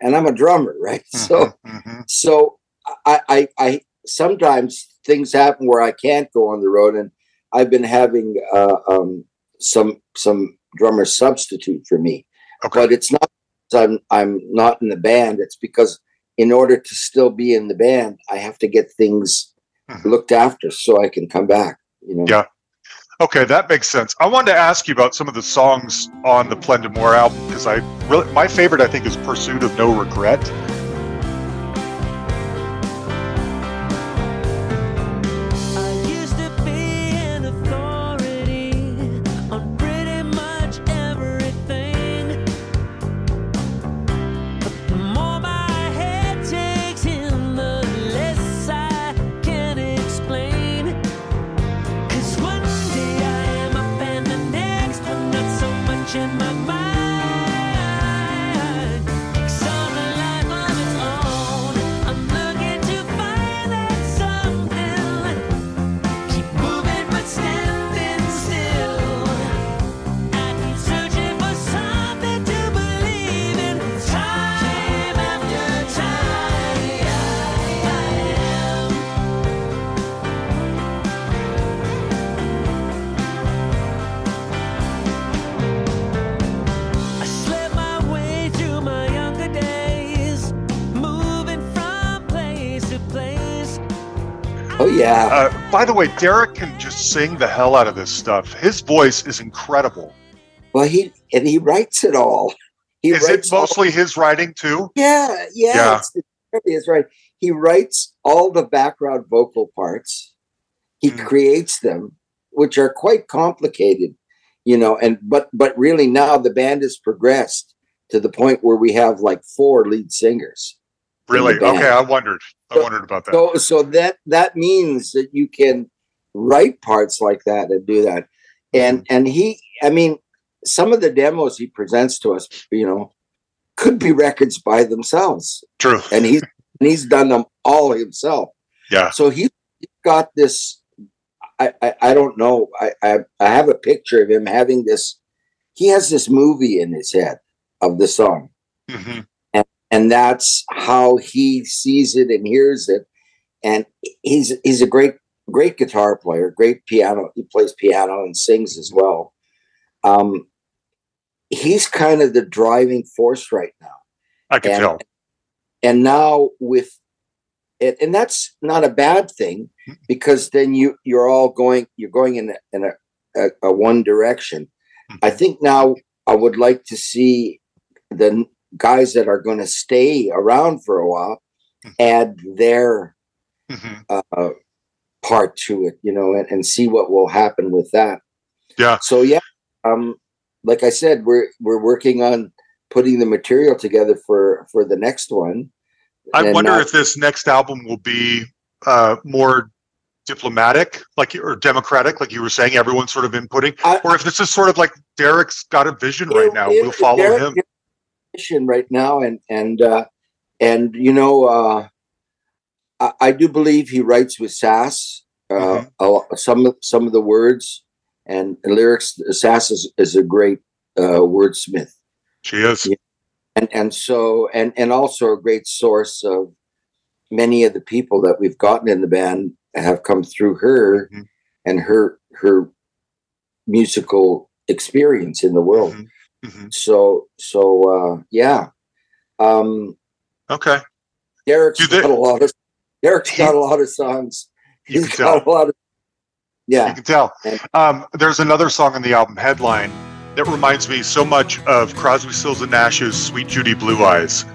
and I'm a drummer, right? So Mhm, mhm. so I, I I sometimes things happen where I can't go on the road, and I've been having uh, um, some some drummer substitute for me, okay. but it's not I'm I'm not in the band. It's because in order to still be in the band, I have to get things Mhm. looked after so I can come back. You know. Yeah. Okay, that makes sense. I wanted to ask you about some of the songs on the Plein D'Amour album because I really my favorite I think is Pursuit of No Regret. The way, Derek can just sing the hell out of this stuff. His voice is incredible. Well, he and he writes it all. He is it writes all- mostly his writing too? Yeah, yeah, Yeah. It's, it's, it's right. He writes all the background vocal parts. He Mm. creates them, which are quite complicated, you know. And but but really now the band has progressed to the point where we have like four lead singers. Really? Okay, I wondered. I So- wondered about that. So so that that means that you can write parts like that and do that. And Mm-hmm. and he I mean some of the demos he presents to us, you know, could be records by themselves. True. And he's and he's done them all himself. Yeah. So he got this I, I, I don't know. I, I I have a picture of him having this he has this movie in his head of the song hmm and that's how he sees it and hears it. And he's he's a great great guitar player, great piano. He plays piano and sings as well. Um, he's kind of the driving force right now. I can And- tell. And now with it, and that's not a bad thing because then you you're all going you're going in a, in a, a, a one direction. I think now I would like to see the guys that are going to stay around for a while add their hmm uh, part to it, you know, and, and see what will happen with that. Yeah. So yeah, um, like I said, we're we're working on putting the material together for for the next one. I wonder now- if this next album will be uh, more diplomatic, like or democratic, like you were saying. Everyone's sort of inputting, I- or if this is sort of like Derek's got a vision right now. it- We'll follow Derek him. Right now, and and uh, and you know, uh, I, I do believe he writes with sass. Uh, Mhm. a some of some of the words and lyrics. Sass is, is a great uh, wordsmith. She is. Yeah. and and so and and also a great source of many of the people that we've gotten in the band have come through her Mhm. and her her musical experience in the world Mhm. Mhm. so so uh yeah um Okay. derek's they- got a lot of derek's He- got a lot of songs You he's got tell. a lot of yeah You can tell. Um, there's another song on the album, Headline, that reminds me so much of Crosby, Stills and Nash's "Suite Judy Blue Eyes."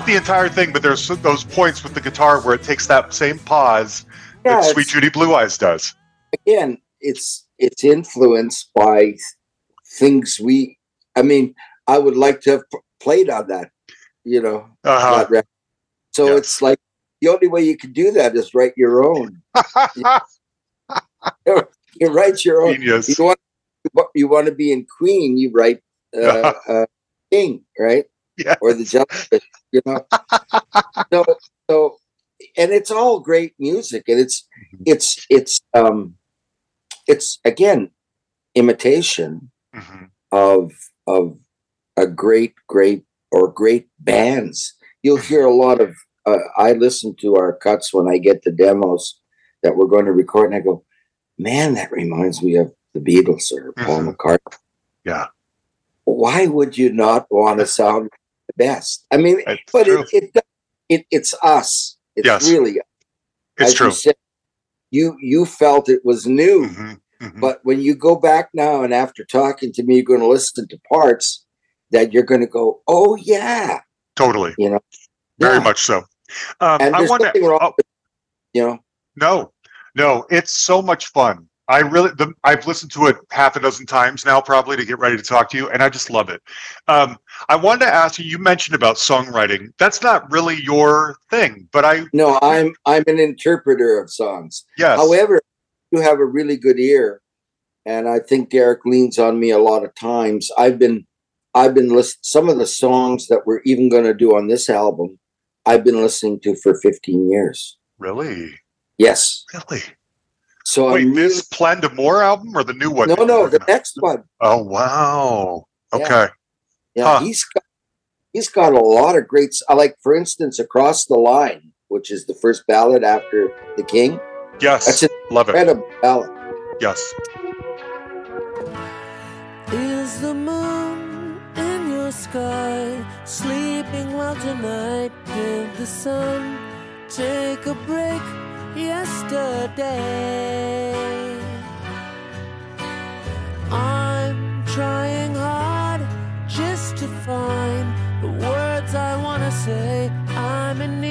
Not the entire thing, but there's those points with the guitar where it takes that same pause Yeah, that Suite Judy Blue Eyes does. again, it's it's influenced by things we. I mean, I would like to have played on that, you know. Uh-huh. So Yes. it's like the only way you can do that is write your own. You write your own. Genius. You want you want to be in Queen, you write uh, uh, King, right? Yeah. Or the Jellyfish, you know. so so, and it's all great music, and it's Mm-hmm. it's it's um it's again imitation Mhm. of of a great great or great bands you'll hear a lot of uh, i listen to our cuts when i get the demos that we're going to record and i go man that reminds me of the beatles or paul Mhm. mccartney Yeah. why would you not want to sound the best i mean It's but it, it it it's us it's Yes. really It's as true. you said you you felt it was new Mhm. Mhm. But when you go back now and after talking to me, you're going to listen to parts that you're going to go, oh, yeah. totally, You know, very Yeah. much so. Um, And I want to. Oh, You know, no, no, it's so much fun. I really, the, I've listened to it half a dozen times now, probably to get ready to talk to you, and I just love it. Um, I wanted to ask you. You mentioned about songwriting. That's not really your thing, but I no, I'm I'm an interpreter of songs. yes, However, you have a really good ear, and I think Derek leans on me a lot of times. I've been I've been listening some of the songs that we're even going to do on this album. I've been listening to for 15 years. really, Yes, really. So Wait, I'm really, this Plein D'Amour album or the new one? no, no, the working on? next one. Oh wow. Okay. Yeah, Huh. he's got he's got a lot of great. s- I like, for instance, "Across the Line," which is the first ballad after the King. Yes. That's an Love it. incredible ballad. Yes. Is the moon in your sky sleeping well tonight? Did the sun take a break yesterday? I'm trying hard just to find the words I want to say. I'm in need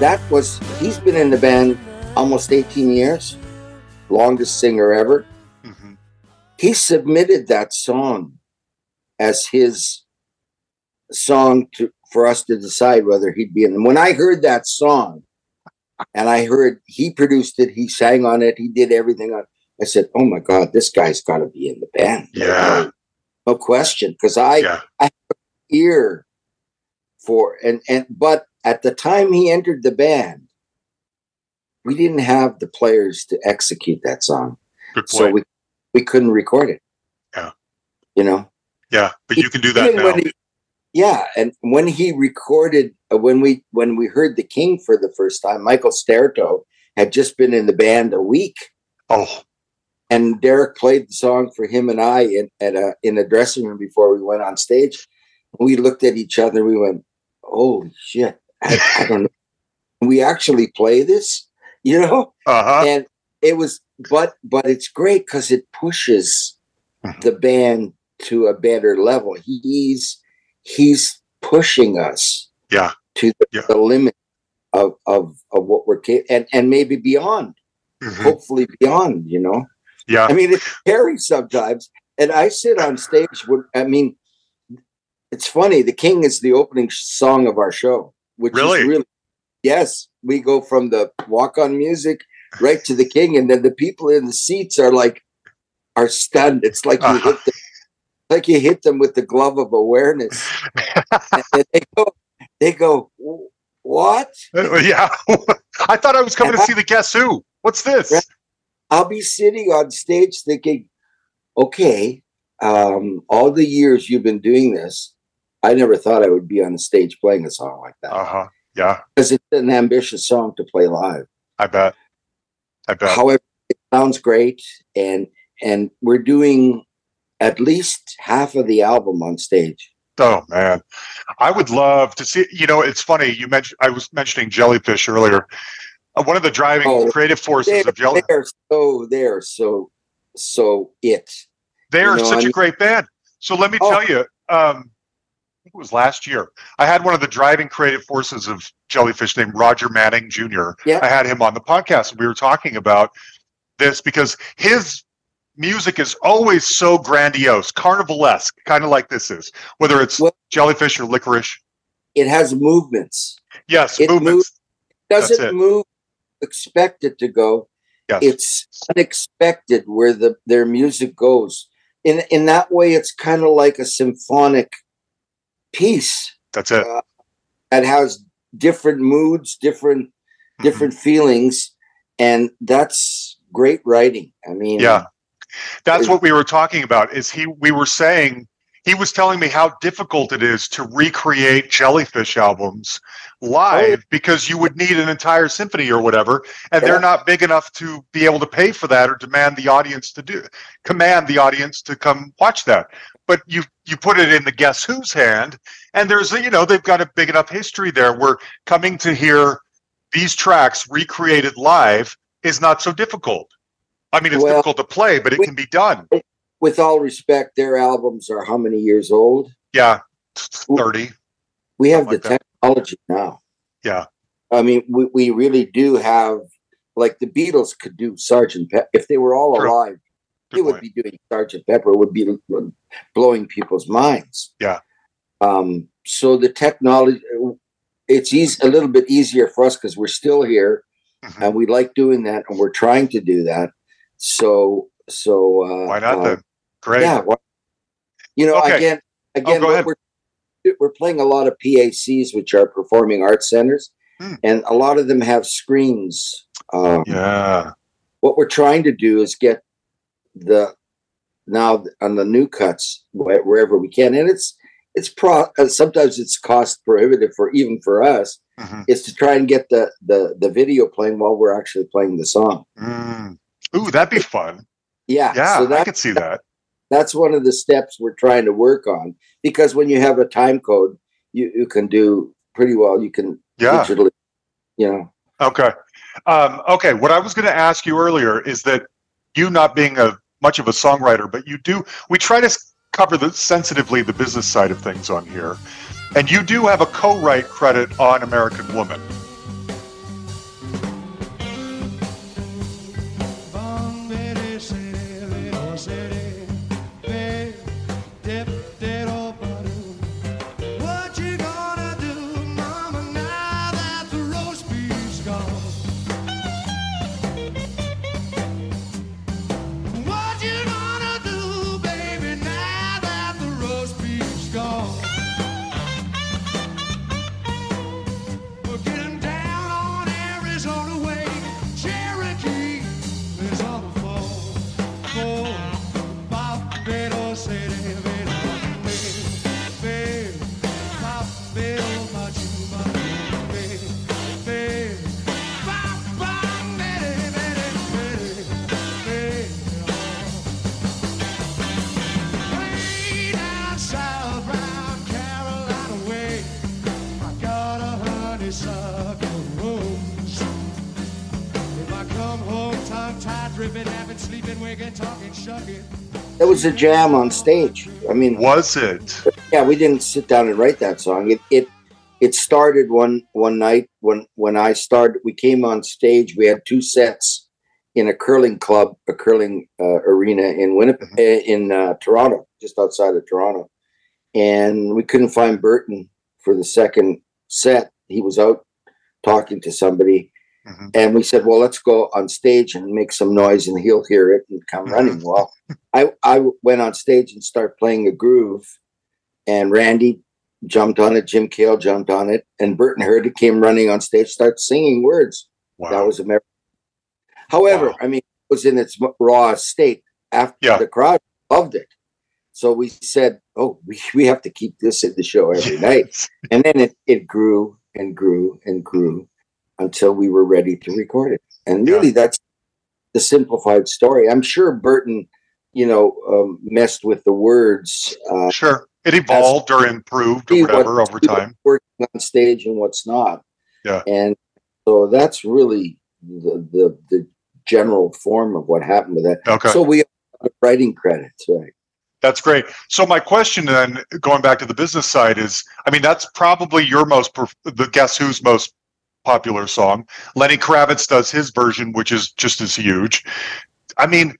That was he's been in the band almost 18 years, longest singer ever. hmm He submitted that song as his song to for us to decide whether he'd be in them. When I heard that song, and I heard he produced it, he sang on it, he did everything on. I said, "Oh my God, this guy's got to be in the band." Yeah. no question, because I Yeah. ear for and and but at the time he entered the band we didn't have the players to execute that song so we we couldn't record it Yeah. you know yeah, but you can do that now. he- yeah and when he recorded uh, when we when we heard the king for the first time michael staertow had just been in the band a week oh, and Derek played the song for him and I in at a in a dressing room before we went on stage. We looked at each other. We went, "Holy shit! I, I don't know. We actually play this, you know?" uh huh. And it was, but but it's great because it pushes Mhm. the band to a better level. He's he's pushing us Yeah. to the, Yeah. the limit of of of what we're ca- and and maybe beyond. Mhm. Hopefully beyond, you know. Yeah. I mean, it's scary sometimes. And I sit on stage with, I mean, it's funny. The King is the opening song of our show, which Really? is really, yes, we go from the walk on music right to the King. And then the people in the seats are like, are stunned. It's like you Uh-huh. hit them, like you hit them with the glove of awareness. and they go, they go, what? yeah. I thought I was coming to see the Guess Who. What's this? Right. I'll be sitting on stage thinking, okay, um, all the years you've been doing this, I never thought I would be on the stage playing a song like that Uh huh. Yeah. because it's an ambitious song to play live. I bet. I bet. However, it sounds great, and and we're doing at least half of the album on stage. Oh man, I would love to see. You know, it's funny. You mentioned I was mentioning jellyfish earlier. Uh, one of the driving Oh, creative forces They're, of Jellyfish. they're so they're so so it. They are you know, such I a mean- great band. So let me Oh. tell you, um, think it was last year. I had one of the driving creative forces of Jellyfish named Roger Manning Jr. Yeah. I had him on the podcast, we were talking about this because his music is always so grandiose, carnivalesque, kind of like this is, whether it's Well- jellyfish or licorice. It has movements. Yes, It movements. It. Doesn't move expect it to go. Yes. It's unexpected where the their music goes. In in that way, it's kind of like a symphonic piece That's it. that has different moods, different Mm-hmm. different feelings, and that's great writing. I mean, Yeah. That's what we were talking about. Is he? We were saying he was telling me how difficult it is to recreate Jellyfish albums live because you would need an entire symphony or whatever, and they're not big enough to be able to pay for that or demand the audience to do command the audience to come watch that. But you you put it in the Guess Who's hand, and there's a, you know they've got a big enough history there. Where coming to hear these tracks recreated live is not so difficult. I mean, it's Well, difficult to play, but it we- can be done. with all respect, their albums are how many years old? Yeah, thirty. We have the like technology now. Yeah. I mean, we, we really do have, like the Beatles could do Sergeant Pepper. If they were all True. alive, Good would point. be doing Sergeant Pepper, would be blowing people's minds. Yeah. Um, so the technology, it's easy, a little bit easier for us because we're still here Mhm. and we like doing that and we're trying to do that. So, so, uh, Why not uh, then? Great. yeah. why- You know, Okay. again, again, go what ahead. we're we're playing a lot of PACs, which are performing arts centers, Hmm. and a lot of them have screens. Um, Yeah. What we're trying to do is get the now on the new cuts wherever we can, and it's it's pro. uh, Sometimes it's cost prohibitive for even for us. Mhm. Is to try and get the the the video playing while we're actually playing the song. Mm. Ooh, that'd be fun. Yeah, Yeah, so I could see that. that's one of the steps we're trying to work on because when you have a time code you, you can do pretty well you can Yeah. digitally you know Okay. Um, okay. What I was going to ask you earlier is that you not being a much of a songwriter, but you do. We try to cover the sensitively the business side of things on here, and you do have a co-write credit on American Woman. Was a jam on stage. I mean Was it? yeah we didn't sit down and write that song. It it it started one one night when when i started we came on stage we had two sets in a curling club a curling uh, arena in winnipeg uh, in uh, toronto just outside of toronto. And we couldn't find burton for the second set. He was out talking to somebody Mhm. and we said well let's go on stage and make some noise and he'll hear it and come Mhm. running well I, I went on stage and started playing a groove and randy jumped on it jim kale jumped on it and burton heard it came running on stage started singing words Wow. that was american however Wow. i mean it was in its raw state after Yeah. the crowd loved it so we said oh we, we have to keep this in the show every night and then it, it grew and grew and grew until we were ready to record it and Yeah. really that's the simplified story i'm sure burton you know um, messed with the words uh, Sure. It evolved or improved or whatever over time. working on stage and what's not Yeah. and so that's really the the, the general form of what happened with that Okay. so we have writing credits right That's great. So my question then, going back to the business side, is I mean that's probably your most the Guess Who's most popular song. Lenny Kravitz does his version, which is just as huge. I mean,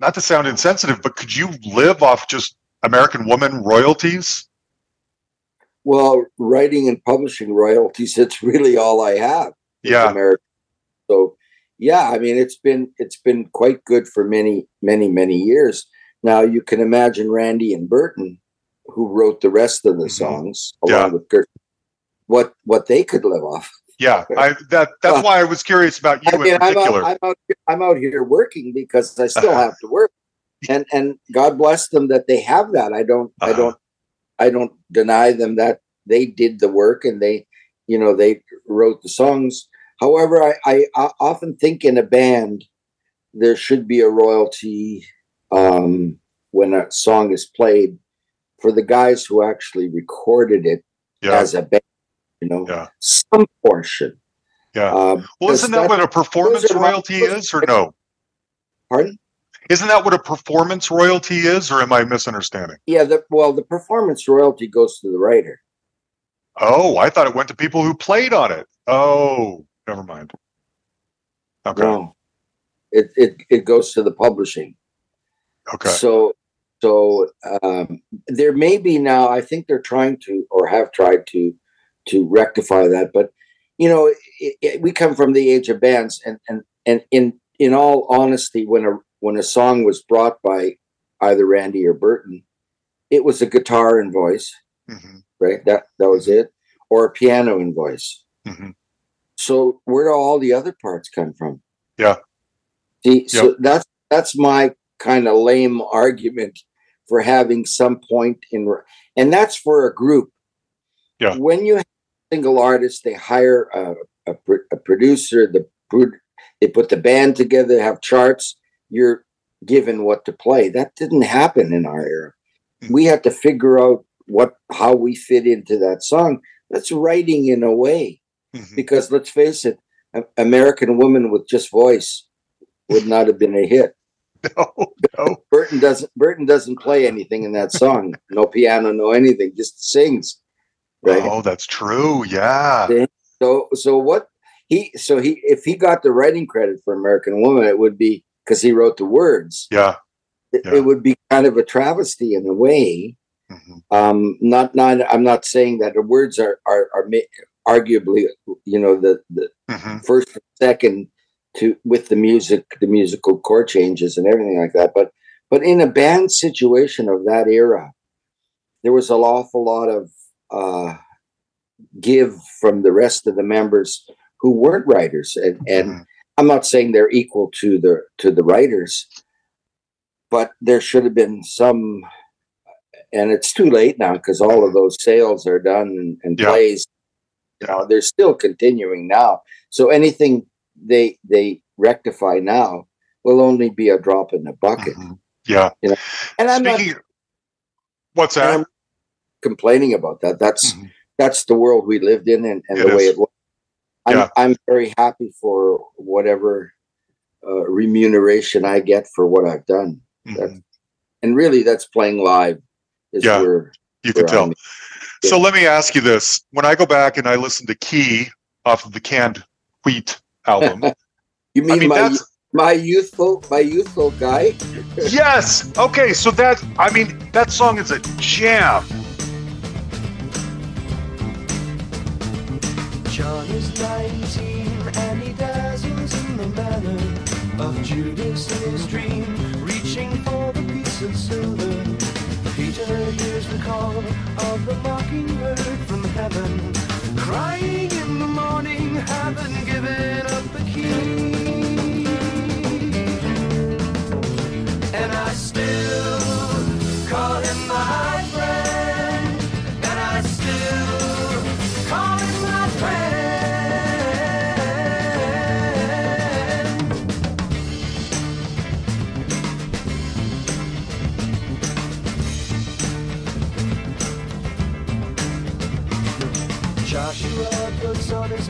not to sound insensitive, but could you live off just American Woman royalties? Well, writing and publishing royalties, it's really all I have. Yeah. America. So yeah, I mean it's been it's been quite good for many, many, many years. Now you can imagine Randy and Burton, who wrote the rest of the Mhm. songs Yeah. along with Kurt, what what they could live off. Yeah, I that that's why I was curious about you I mean, in I'm particular. out, I'm out here, I'm out here working because I still have to work, and and God bless them that they have that. I don't I Uh-huh. don't I don't deny them that they did the work and they you know they wrote the songs. However, I, I, I often think in a band there should be a royalty um, when a song is played for the guys who actually recorded it yeah, as a band. You know, Yeah. some portion. yeah. Um, Well, isn't that what a performance those are my- royalty is, or no? pardon? Isn't that what a performance royalty is, or am I misunderstanding? Yeah, the, well, the performance royalty goes to the writer. Oh, I thought it went to people who played on it. Oh, never mind. Okay. No, it, it it goes to the publishing. Okay. So, so um, there may be now. I think they're trying to, or have tried to, to rectify that. But you know, it, it, we come from the age of bands, and and and in in all honesty, when a when a song was brought by either Randy or Burton, it was a guitar and voice, hmm right? That that was it, or a piano and voice. hmm So where do all the other parts come from? Yeah. See, so that's that's my kind of lame argument for having some point in, and that's for a group. Yeah. When you single artist, they hire a, a, a producer. The they put the band together, have charts. You're given what to play. That didn't happen in our era. Mhm. We had to figure out what how we fit into that song. That's writing in a way hmm because let's face it, American Woman with just voice would not have been a hit. No, no. Burton doesn't Burton doesn't play anything in that song. No piano, no anything, just sings. Right. Oh, that's true. Yeah. So so what he so he if he got the writing credit for American Woman, it would be because he wrote the words. Yeah. It, Yeah. it would be kind of a travesty in a way. hmm Um, not not I'm not saying that the words are are, are arguably you know the the hmm first and second to with the music the musical chord changes and everything like that but but in a band situation of that era there was an awful lot of uh give from the rest of the members who weren't writers and and Mhm. i'm not saying they're equal to the to the writers but there should have been some and it's too late now because all of those sales are done and, and Yeah. plays you know they're still continuing now so anything they they rectify now will only be a drop in the bucket Mhm. Yeah. and i'm not Speaking. what's that? Complaining about that that's Mhm. that's the world we lived in and, and the way it was I'm, Yeah. I'm very happy for whatever uh, remuneration i get for what i've done Mhm. and really that's playing live is Yeah. where You can tell. So let me ask you this: When I go back and I listen to Key off of the Canned Wheat album, you mean, I mean my my youthful my youthful guy yes. Okay, so that I mean that song is a jam. Is 19 and he dazzles in the manner of Judas in his dream, reaching for the piece of silver. Peter hears the call of the mockingbird from heaven, crying in the morning, having given up the key.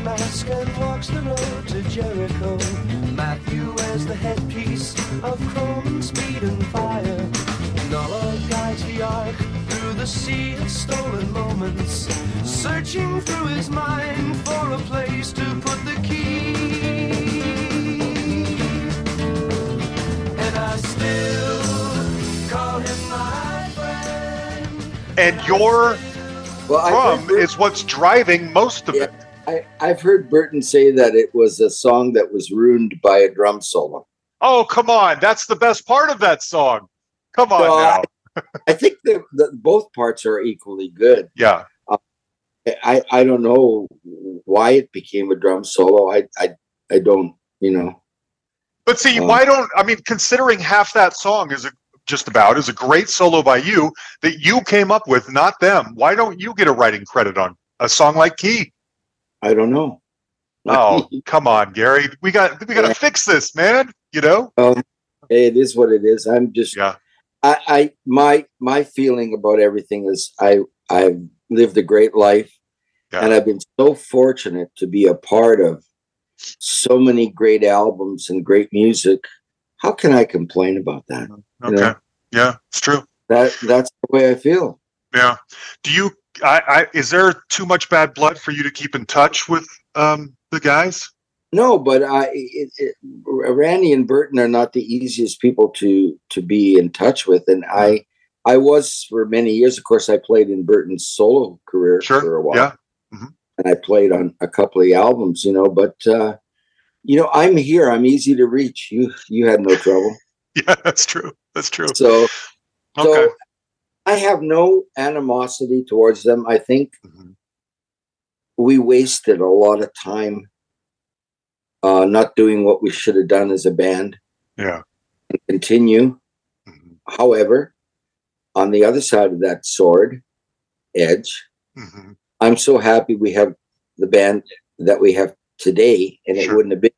mask and walks the road to Jericho. Matthew wears the headpiece of chrome, speed, and fire. Noah guides the ark through the sea of stolen moments, searching through his mind for a place to put the key. And I still call him my friend. And your well, drum is what's driving most of yeah. it. I, I've heard Burton say that it was a song that was ruined by a drum solo. Oh, come on. That's the best part of that song. Come on Well, now. I think that the, both parts are equally good. Yeah. I, I don't know why it became a drum solo. I I, I don't you know. But see, Um, why don't I mean considering half that song is a, just about is a great solo by you that you came up with, not them. Why don't you get a writing credit on a song like Key? I don't know. Oh, come on, Garry. We got we got to Yeah. fix this, man. You know? it is what it is. I'm just Yeah. I, I my my feeling about everything is I I've lived a great life Yeah. and I've been so fortunate to be a part of so many great albums and great music. How can I complain about that? Mm-hmm. Okay. Yeah. Yeah, it's true. That that's the way I feel. Yeah. Do you? I, I is there too much bad blood for you to keep in touch with um the guys? No, but I it, it, Randy and Burton are not the easiest people to to be in touch with, and I I was for many years. Of course, I played in Burton's solo career for a Sure. while. Yeah. and I played on a couple of albums, you know. But uh, you know, I'm here. I'm easy to reach. You you had no trouble. Yeah, that's true. That's true. So Okay. so I have no animosity towards them. I think Mhm. we wasted a lot of time uh, not doing what we should have done as a band Yeah. and continue. Mhm. However, on the other side of that sword edge, Mhm. I'm so happy we have the band that we have today, and it wouldn't have been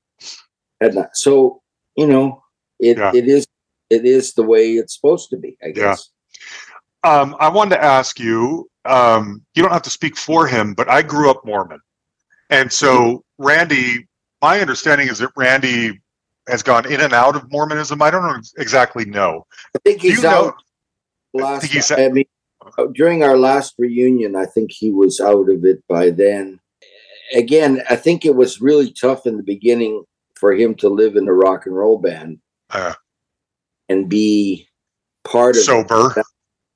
had not. So you know, it Yeah. it is it is the way it's supposed to be. I Yeah. Um, I wanted to ask you. Um, you don't have to speak for him, but I grew up Mormon, and so Randy. My understanding is that Randy has gone in and out of Mormonism. I don't know exactly know. I think he's you know? out. Last, think he's- I mean, during our last reunion, I think he was out of it by then. Again, I think it was really tough in the beginning for him to live in a rock and roll band Uh, and be part of sober.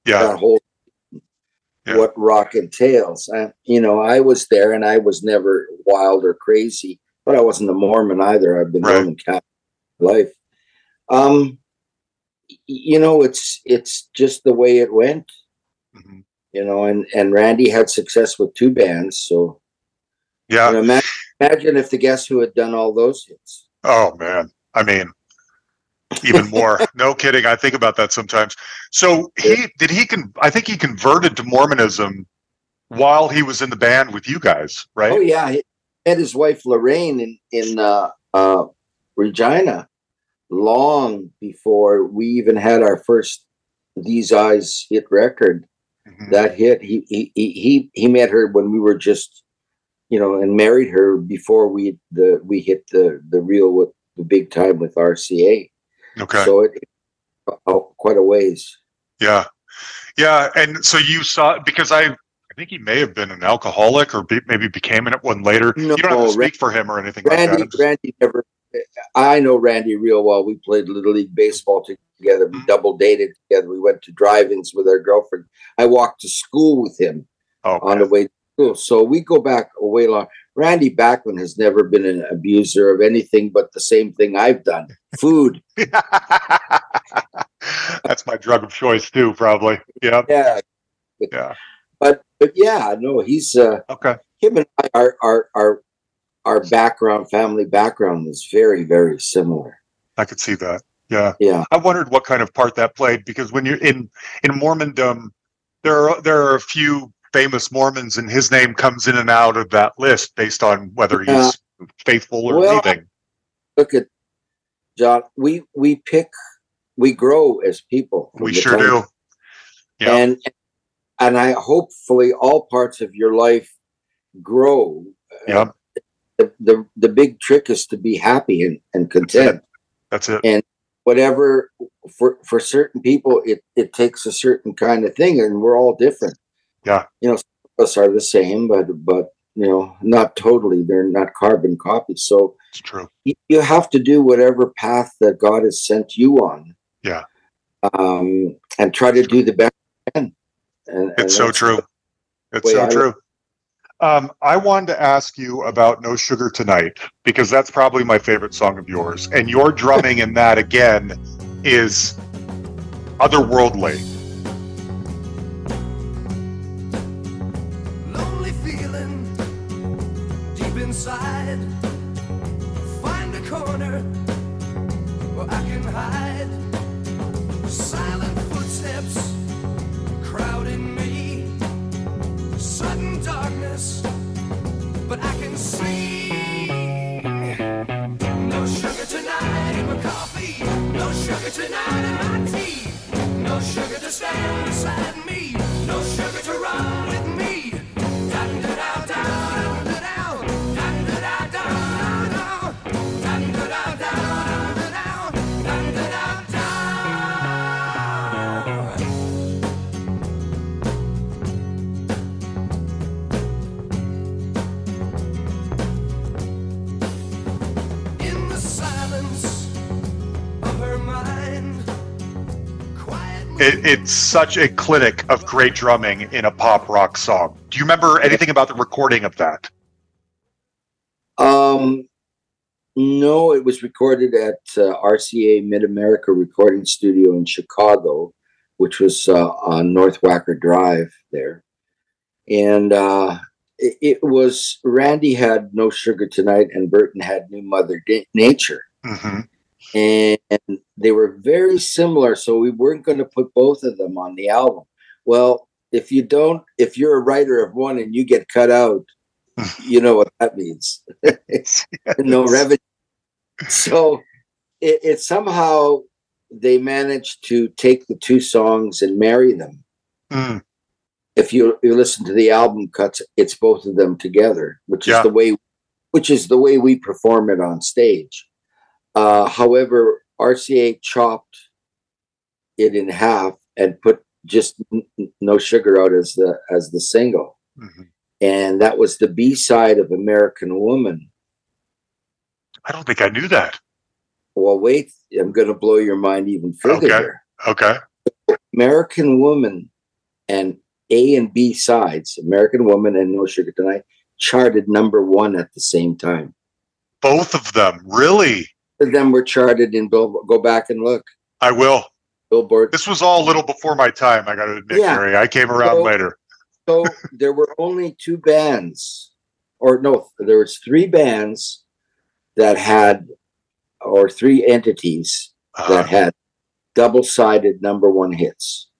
Yeah. that whole Yeah. what rock entails. I, you know, I was there and I was never wild or crazy, but I wasn't a Mormon either. I've been Right. Roman Catholic life. Um, you know, it's it's just the way it went. Mhm. You know, and and Randy had success with two bands, so Yeah. you know, imagine, imagine if the Guess Who had done all those hits. Oh man, I mean, even more. no kidding. I think about that sometimes. So he did he con? I think he converted to Mormonism while he was in the band with you guys, right? Oh yeah, he had his wife Lorraine in in uh, uh, Regina long before we even had our first These Eyes hit record. Mhm. That hit, he he he he he met her when we were just, you know, and married her before we the we hit the the real with the big time with RCA. Okay. So it oh, quite a ways. yeah. Yeah. And so you saw because I. I think he may have been an alcoholic, or be, maybe became it one later. No, you don't have to speak for him or anything like that. Randy I'm Randy never. I know Randy real well. We played little league baseball together. We Mhm. double dated together. We went to drive-ins with our girlfriend. I walked to school with him oh, on the way to school. So we go back a way long. Randy Bachman has never been an abuser of anything but the same thing I've done: food. That's my drug of choice too, probably. Yeah. Yeah, Yeah. but but yeah, no, he's uh, Okay. him and I, our our our our background, family background, is very very similar. I could see that. Yeah. Yeah. I wondered what kind of part that played because when you're in in Mormondom, there are there are a few famous Mormons, and his name comes in and out of that list based on whether he's Yeah. faithful or Well, leaving. look at John. We we pick, we grow as people. We sure do. Yeah. And and I hopefully all parts of your life grow. Yeah. Uh, the, the the big trick is to be happy and, and content. That's it. And whatever for for certain people, it it takes a certain kind of thing, and we're all different. Yeah. You know, some of us are the same, but but you know, not totally. They're not carbon copies. So It's true. you have to do whatever path that God has sent you on. Yeah. Um, and try to do the best you can. And, and It's so true. It's so I- true. Um, I wanted to ask you about No Sugar Tonight because that's probably my favorite song of yours. And your drumming in that again is otherworldly. Sugar tonight in my tea. No sugar to stand beside me. No sugar to run with It, it's such a clinic of great drumming in a pop rock song. Do you remember anything about the recording of that? Um, no, it was recorded at uh, RCA Mid America Recording Studio in Chicago, which was uh, on North Wacker Drive there. And uh, it, it was Randy had No Sugar Tonight, and Burton had New Mother Da- Nature. hmm and they were very similar so we weren't going to put both of them on the album. Well if you don't if you're a writer of one and you get cut out you know what that means. No revenue. So it, it somehow they managed to take the two songs and marry them. Mm, if you you listen to the album cuts it's both of them together which Yeah. is the way which is the way we perform it on stage uh, however rca chopped it in half and put just n- no sugar out as the as the single mhm. and that was the b-side of american woman I don't think I knew that. well wait i'm going to blow your mind even further Okay. here Okay. American Woman and A and B sides, American Woman and No Sugar Tonight, charted number one at the same time. Both of them. Really? Of them were charted in Bill. Go back and look. I will. Billboard. This was all a little before my time, I got to admit, Yeah. Garry. I came around So- later. So there were only two bands, or no, there was three bands that had, or three entities Uh, that had double-sided number one hits.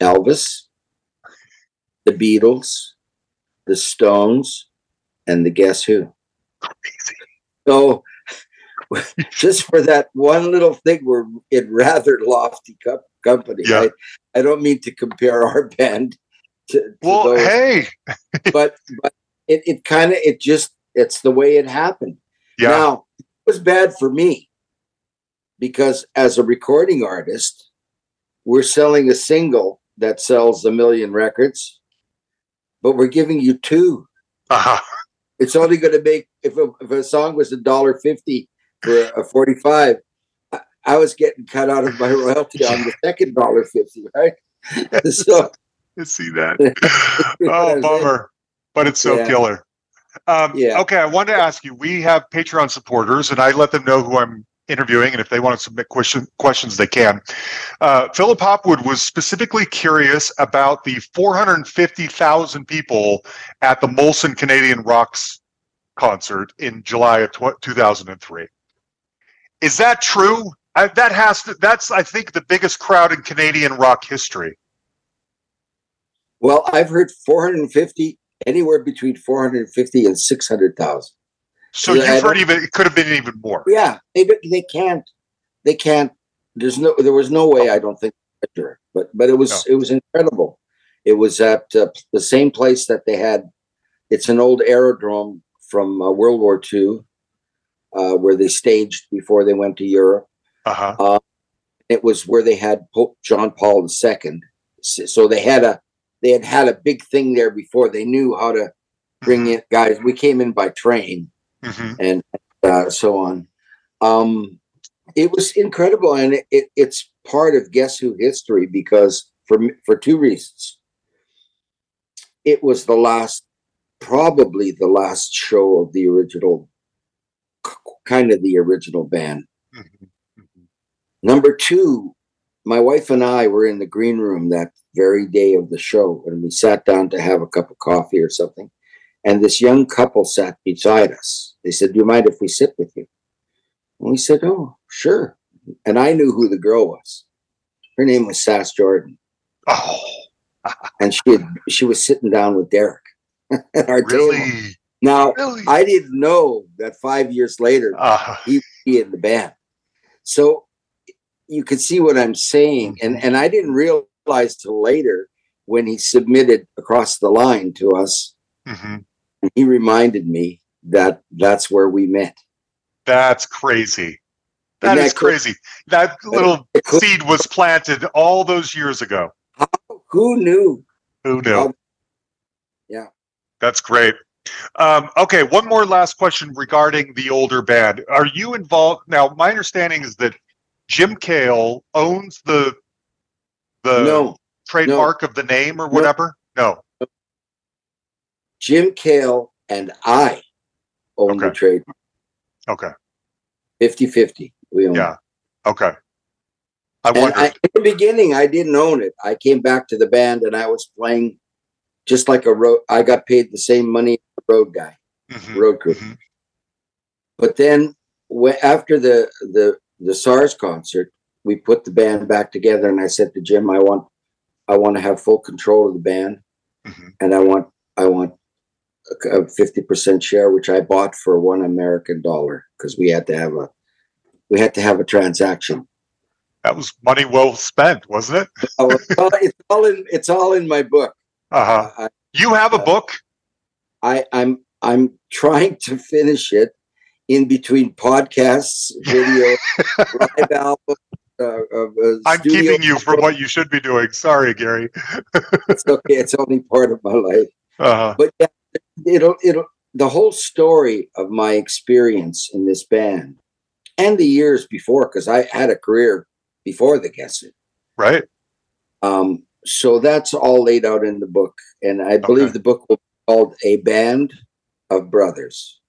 Elvis, the Beatles, the Stones, and the Guess Who. crazy. So just for that one little thing, we're in rather lofty co- company. Yeah. I, I don't mean to compare our band to, to Well, those, hey. but but it, it kind of it just it's the way it happened. Yeah. Now it was bad for me because as a recording artist, we're selling a single that sells a million records, but we're giving you two. Uh-huh. It's only going to make if a, if a song was a dollar fifty for a forty-five. I, I was getting cut out of my royalty on the second dollar fifty, right? so I see that. oh, bummer. But it's so Yeah. killer. Um, Yeah. Okay, I wanted to ask you. We have Patreon supporters, and I let them know who I'm interviewing, and if they want to submit question, questions, they can. Uh, Philip Hopwood was specifically curious about the 450,000 people at the Molson Canadian Rocks concert in July of tw- 2003. Is that true? I, that has to. That's I think the biggest crowd in Canadian rock history. well, I've heard four hundred and fifty, anywhere between four hundred and fifty and six hundred thousand. So you've heard even it could have been even more. Yeah, they they can't, they can't. There's no, there was no way. I don't think, but but it was it was incredible. It was at uh, the same place that they had. It's an old aerodrome from uh, World War II, uh, where they staged before they went to Europe. Uh-huh. It was where they had Pope John Paul II. So they had a they had had a big thing there before. They knew how to bring in guys. We came in by train hmm and uh, so on. Um, it was incredible, and it, it, it's part of Guess Who history because for for two reasons. it was the last, probably the last show of the original, kind of the original band. Mhm. Mhm. Number two, my wife and I were in the green room that very day of the show, and we sat down to have a cup of coffee or something. And this young couple sat beside us. They said, Do you mind if we sit with you? And we said, Oh, sure. And I knew who the girl was. Her name was Sass Jordan. Oh, And she had, she was sitting down with Derek at our table. really? Now, Really? I didn't know that five years later Uh, he would be in the band. So you can see what I'm saying. And and I didn't realize till later when he submitted across the line to us, mhm. he reminded me that that's where we met. That's crazy. That Isn't cool? crazy. That little cool? seed was planted all those years ago. Who knew? Who knew? Yeah. That's great. Um, okay, one more last question regarding the older band. Are you involved? Now, my understanding is that Jim Kale owns the the no, trademark of the name or whatever. No. Jim Kale and I own the Okay. trade Okay. 50 50. We own Yeah. it. Okay. I And wonder. I, in the beginning, I didn't own it. I came back to the band and I was playing just like a road. I got paid the same money road guy, Mhm, road crew. mhm. But then after the the the SARS concert, we put the band back together, and I said to Jim, "I want I want to have full control of the band, Mhm. and I want I want a fifty percent share, which I bought for one American dollar because we had to have a we had to have a transaction. That was money well spent, wasn't it? Oh, it's, all, in it's all in my book. Uh huh. I, You have a Uh, book. I I'm I'm trying to finish it in between podcasts, video, live albums. Uh, uh, I'm keeping you from what you should be doing. Sorry, Garry. it's okay. It's only part of my life. Uh huh. But yeah, it'll it'll the whole story of my experience in this band and the years before, because I had a career before the Guess It. Right. Um, so that's all laid out in the book, and I believe Okay. the book will be called "A Band of Brothers."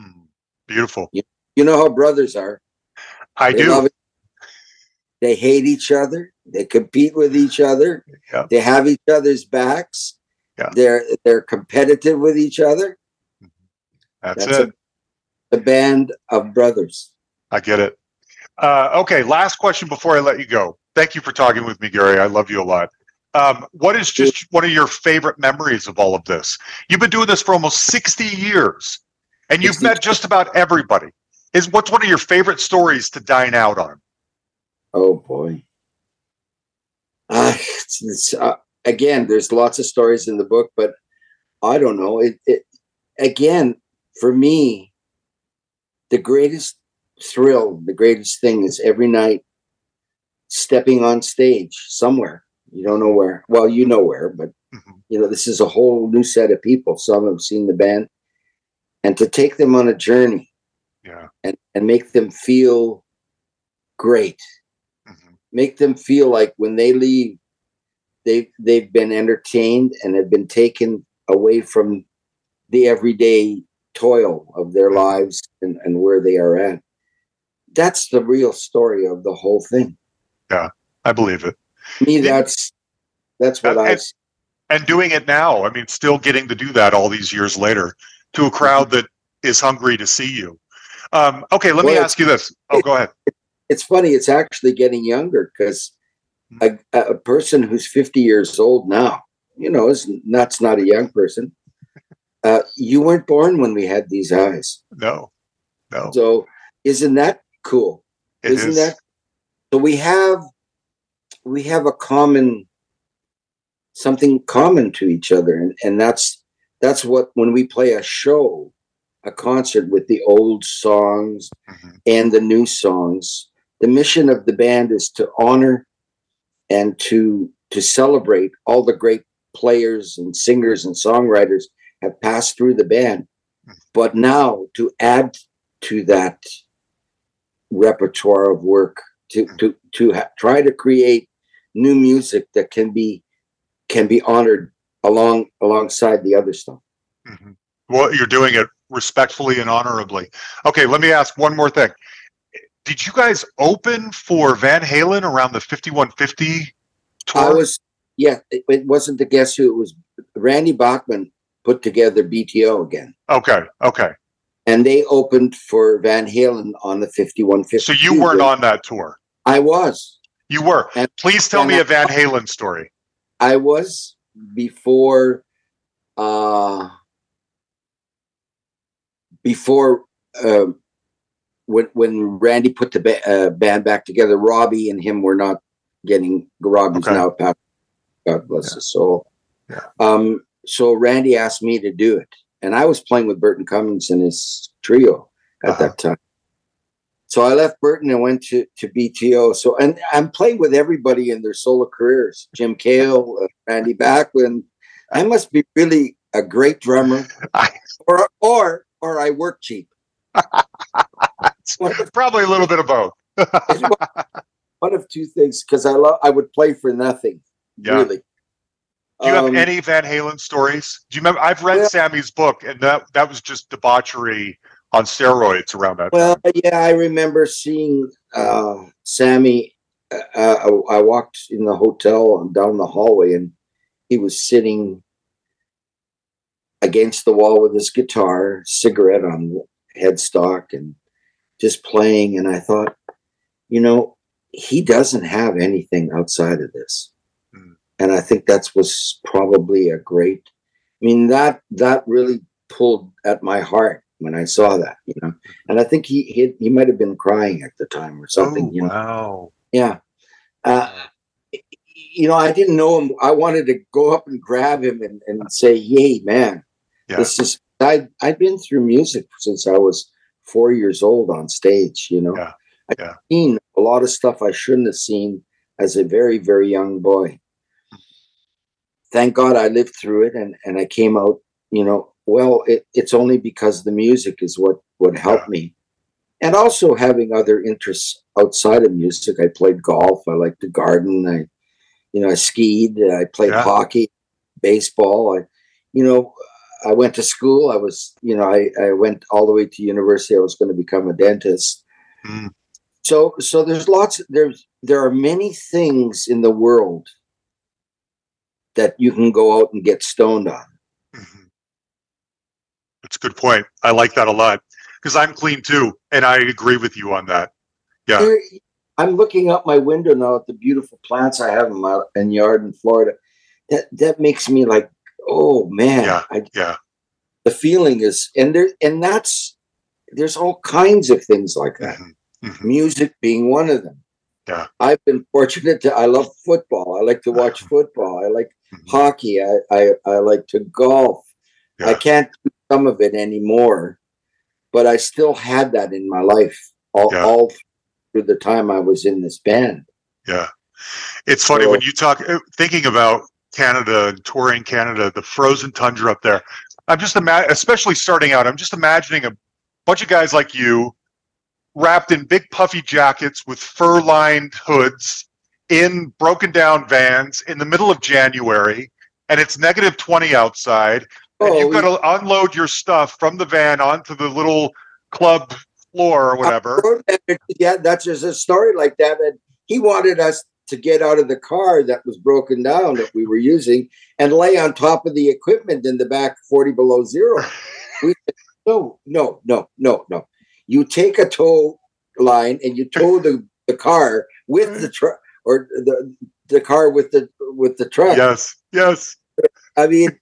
Hmm. Beautiful. You know how brothers are. I They do. They hate each other. They compete with each other. Yeah. They have each other's backs. Yeah. They're they're competitive with each other. That's, That's it. a- The band of brothers. I get it. Uh, okay, last question before I let you go. Thank you for talking with me, Garry. I love you a lot. Um, what is just one of your favorite memories of all of this? You've been doing this for almost 60 years and you've 60 met just about everybody. Is what's one of your favorite stories to dine out on? Oh boy. Uh, it's, it's, uh, again, there's lots of stories in the book, but I don't know. It, it again for me, the greatest thrill, the greatest thing is every night stepping on stage somewhere. You don't know where. Well, you know where, but Mhm. you know this is a whole new set of people. Some have seen the band, and to take them on a journey Yeah. and and make them feel great Mhm. make them feel like when they leave they've they've been entertained and have been taken away from the everyday toil of their lives and, and where they are at that's the real story of the whole thing Yeah, I believe it. Me that's that's what That- i and- And doing it now, I mean, still getting to do that all these years later to a crowd that is hungry to see you. Um, okay, let me ask you this. Oh, go ahead. it's funny it's actually getting younger because a, a person who's 50 years old now you know is that's not a young person uh, you weren't born when we had these eyes No, no. So isn't that cool? It isn't is. that so we have we have a common something common to each other. And, and that's that's what when we play a show a concert with the old songs Mhm. and the new songs the mission of the band is to honor and to to celebrate all the great players and singers and songwriters have passed through the band. But now to add to that repertoire of work to to to ha- try to create new music that can be can be honored along alongside the other stuff. hmm Well, you're doing it respectfully and honorably. Okay, let me ask one more thing. Did you guys open for Van Halen around the 5150 tour? I was, yeah, it, it wasn't the guess who. It was Randy Bachman put together BTO again, okay, okay. and they opened for Van Halen on the 5150. So you weren't on that tour. I was. You were. And- Please tell me I- a Van Halen story. I was before uh before uh, when when Randy put the ba- uh, band back together Robbie and him were not getting Robbie's Okay. now passed God bless his soul Yeah. um so Randy asked me to do it and I was playing with Burton Cummings and his trio at Uh-huh. that time so I left Burton and went to, to BTO. So, and I'm playing with everybody in their solo careers. Jim Kale, uh, Randy Bachman. I must be really a great drummer, or or or I work cheap. Probably a little bit of both. one of two things, because I love. I would play for nothing. Yeah. Really. Do you have Um, any Van Halen stories? Do you remember? I've read Well- Sammy's book, and that that was just debauchery on steroids around that Well, time. yeah, I remember seeing uh, Sammy. Uh, I, I walked in the hotel and down the hallway, and he was sitting against the wall with his guitar, cigarette on the headstock, and just playing. And I thought, you know, he doesn't have anything outside of this, Mm. and I think that's was probably a great. I mean that that really pulled at my heart when I saw that, you know. And I think he he, he might have been crying at the time or something, oh, you know. wow. Yeah. Uh, you know, I didn't know him. I wanted to go up and grab him and, and say, "Yay, man! Yeah. This is." I I've been through music since I was four years old on stage. You know, Yeah, I've yeah. seen a lot of stuff I shouldn't have seen as a very very young boy. Thank God I lived through it and and I came out. You know, well, it, it's only because the music is what what helped me and also having other interests outside of music. I played golf. I liked to garden. I, you know, I skied. I played Yeah. hockey, baseball. I, you know, I went to school. I was, you know, I, I went all the way to university. I was going to become a dentist. Mm. So, so there's lots. There's there are many things in the world that you can go out and get stoned on. Mhm. That's a good point. I like that a lot because I'm clean too, and I agree with you on that. Yeah. There- I'm looking out my window now at the beautiful plants I have in my in yard in Florida. That that makes me like, oh man, Yeah, I, yeah. the feeling is, and there, and that's there's all kinds of things like that. Mhm. Mhm. Music being one of them. Yeah. I've been fortunate to. I love football. I like to watch football. I like Mhm. hockey. I I, I like to golf. I can't do some of it anymore, but I still had that in my life all, Yeah. all through the time I was in this band. Yeah. It's funny So- when you talk, uh, thinking about Canada and touring Canada, the frozen tundra up there. I'm just ima- especially starting out. I'm just imagining a bunch of guys like you, wrapped in big puffy jackets with fur-lined hoods, in broken down vans in the middle of January, and it's negative 20 outside, and you've got to unload your stuff from the van onto the little club floor or whatever. Yeah, that's just a story like that. And he wanted us to get out of the car that was broken down that we were using and lay on top of the equipment in the back 40 below zero. We said, no, no, no, no, no. You take a tow line and you tow the, the car with the truck or the the car with the with the truck. Yes, yes. I mean,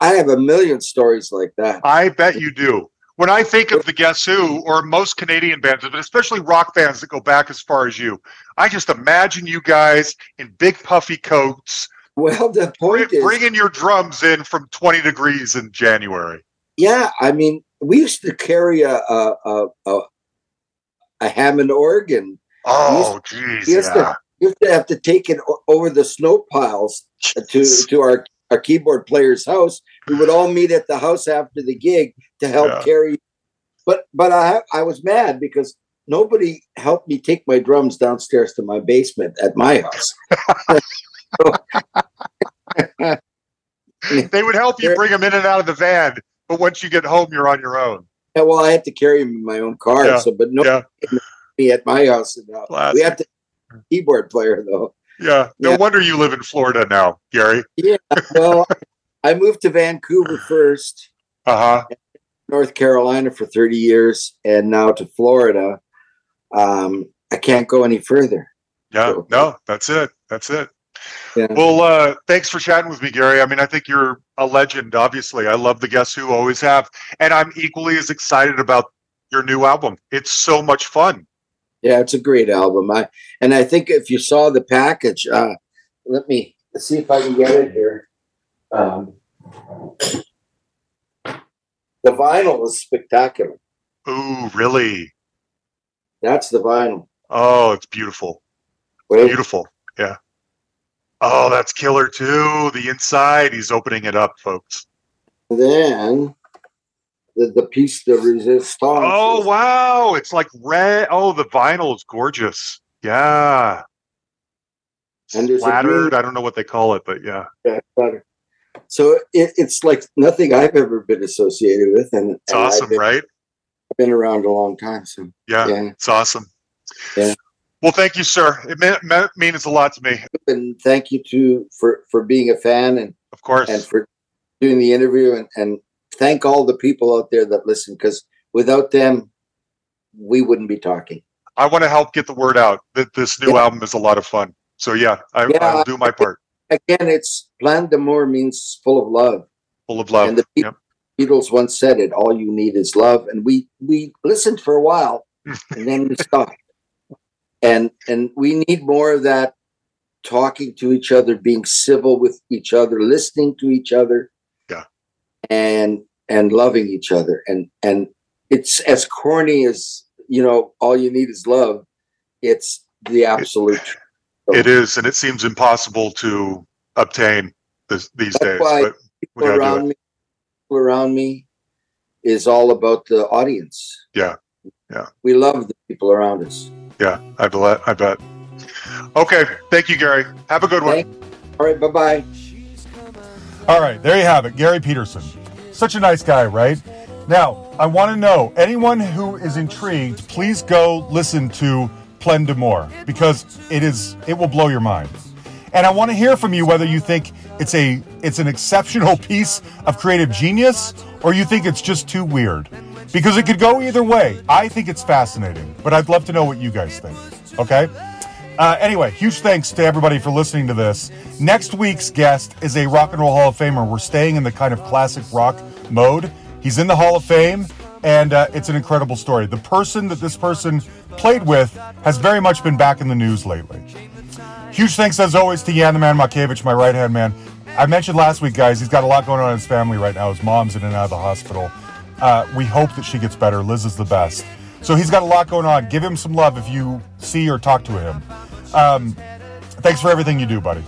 I have a million stories like that. I bet you do. When I think of the Guess Who or most Canadian bands, but especially rock bands that go back as far as you, I just imagine you guys in big puffy coats, Well, the point is, bringing your drums in from 20 degrees in January. yeah, I mean, we used to carry a a a, a, a Hammond organ. Oh, used yeah. to used to have to take it over the snow piles to to our our keyboard player's house. We would all meet at the house after the gig to help Yeah. carry. But but I I was mad because nobody helped me take my drums downstairs to my basement at my house. they would help you bring them in and out of the van, but once you get home, you're on your own. Yeah, well, I had to carry him in my own car. Yeah, So, but no, Yeah, me at my house. We have to keyboard player though. Yeah. No Yeah. wonder you live in Florida now, Garry. Yeah. Well, I moved to Vancouver first, Uh huh. North Carolina for 30 years, and now to Florida. Um, I can't go any further. Yeah. So- No, that's it. That's it. Yeah. Well, uh, thanks for chatting with me, Garry. I mean, I think you're a legend, obviously. I love the Guess Who, always have. And I'm equally as excited about your new album. It's so much fun. Yeah, it's a great album. I and I think if you saw the package, uh, let me see if I can get it here. Um, the vinyl is spectacular. Ooh, really? That's the vinyl. Oh, it's beautiful. Wait, Beautiful. Yeah. Oh, that's killer too. The inside, he's opening it up, folks. then the the piece de resistance. Oh, wow. It's like red. Oh, the vinyl is gorgeous. Yeah. And there's Splattered. green- I don't know what they call it, but yeah. Yeah. So it, it's like nothing I've ever been associated with, and, It's and I've awesome, been, right? I've been around a long time. So Yeah, yeah, It's awesome. Yeah. Well, thank you, sir. It me- me- means a lot to me. and thank you to for for being a fan and Of course. and for doing the interview and, and thank all the people out there that listen because without them we wouldn't be talking I want to help get the word out that this new Yeah. album is a lot of fun. So yeah, I, Yeah, I'll do my part. again it's Plein d'Amour means full of love Full of love. and the Be- Yep. beatles once said it all you need is love and we we listened for a while and then we stopped and and we need more of that talking to each other being civil with each other listening to each other Yeah. and and loving each other and and it's as corny as you know all you need is love it's the absolute truth. It is, and it seems impossible to obtain this, these That's days. why But people around me people around me is all about the audience Yeah. Yeah. we love the people around us Yeah, I bet. I bet. Okay, thank you, Garry. Have a good one. Thank- all right bye-bye All right, there you have it, Garry Peterson. Such a nice guy, right? Now, I want to know anyone who is intrigued, please go listen to Plein d'Amour because it is it will blow your mind. And I want to hear from you whether you think it's a it's an exceptional piece of creative genius or you think it's just too weird. Because it could go either way. I think it's fascinating, but I'd love to know what you guys think. Okay? Uh, anyway, huge thanks to everybody for listening to this. Next week's guest is a Rock and Roll Hall of Famer. We're staying in the kind of classic rock mode. He's in the Hall of Fame, and uh, it's an incredible story. The person that this person played with has very much been back in the news lately. Huge thanks, as always, to Jan the Man Makevich, my right hand man. I mentioned last week, guys, he's got a lot going on in his family right now. His mom's in and out of the hospital. Uh, we hope that she gets better. Liz is the best. So he's got a lot going on. Give him some love if you see or talk to him. Um, thanks for everything you do, buddy.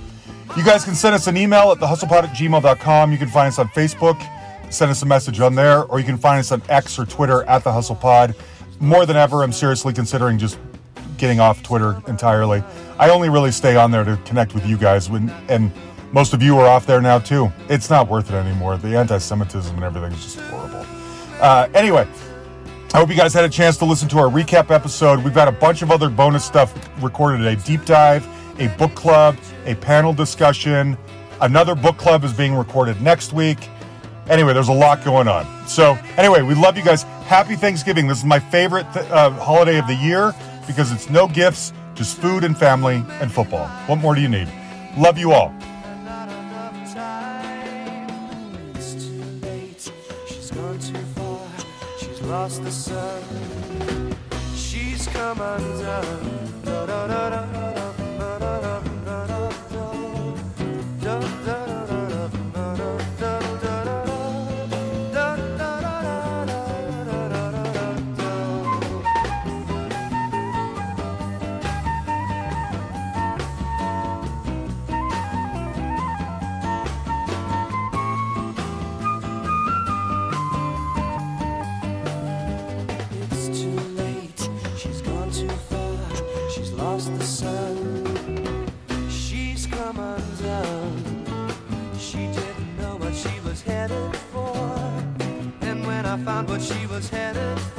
You guys can send us an email at thehustlepod at gmail.com. You can find us on Facebook, send us a message on there, or you can find us on X or Twitter at the Hustle Pod. More than ever, I'm seriously considering just getting off Twitter entirely. I only really stay on there to connect with you guys, when, and most of you are off there now too. It's not worth it anymore. The anti-Semitism and everything is just horrible. Uh, anyway, I hope you guys had a chance to listen to our recap episode. We've got a bunch of other bonus stuff recorded a deep dive, a book club, a panel discussion. Another book club is being recorded next week. Anyway, there's a lot going on. So, anyway, we love you guys. Happy Thanksgiving. This is my favorite th- uh, holiday of the year because it's no gifts, just food and family and football. What more do you need? Love you all. Lost the sun. She's come undone. Da, da, da, da, found what she was headed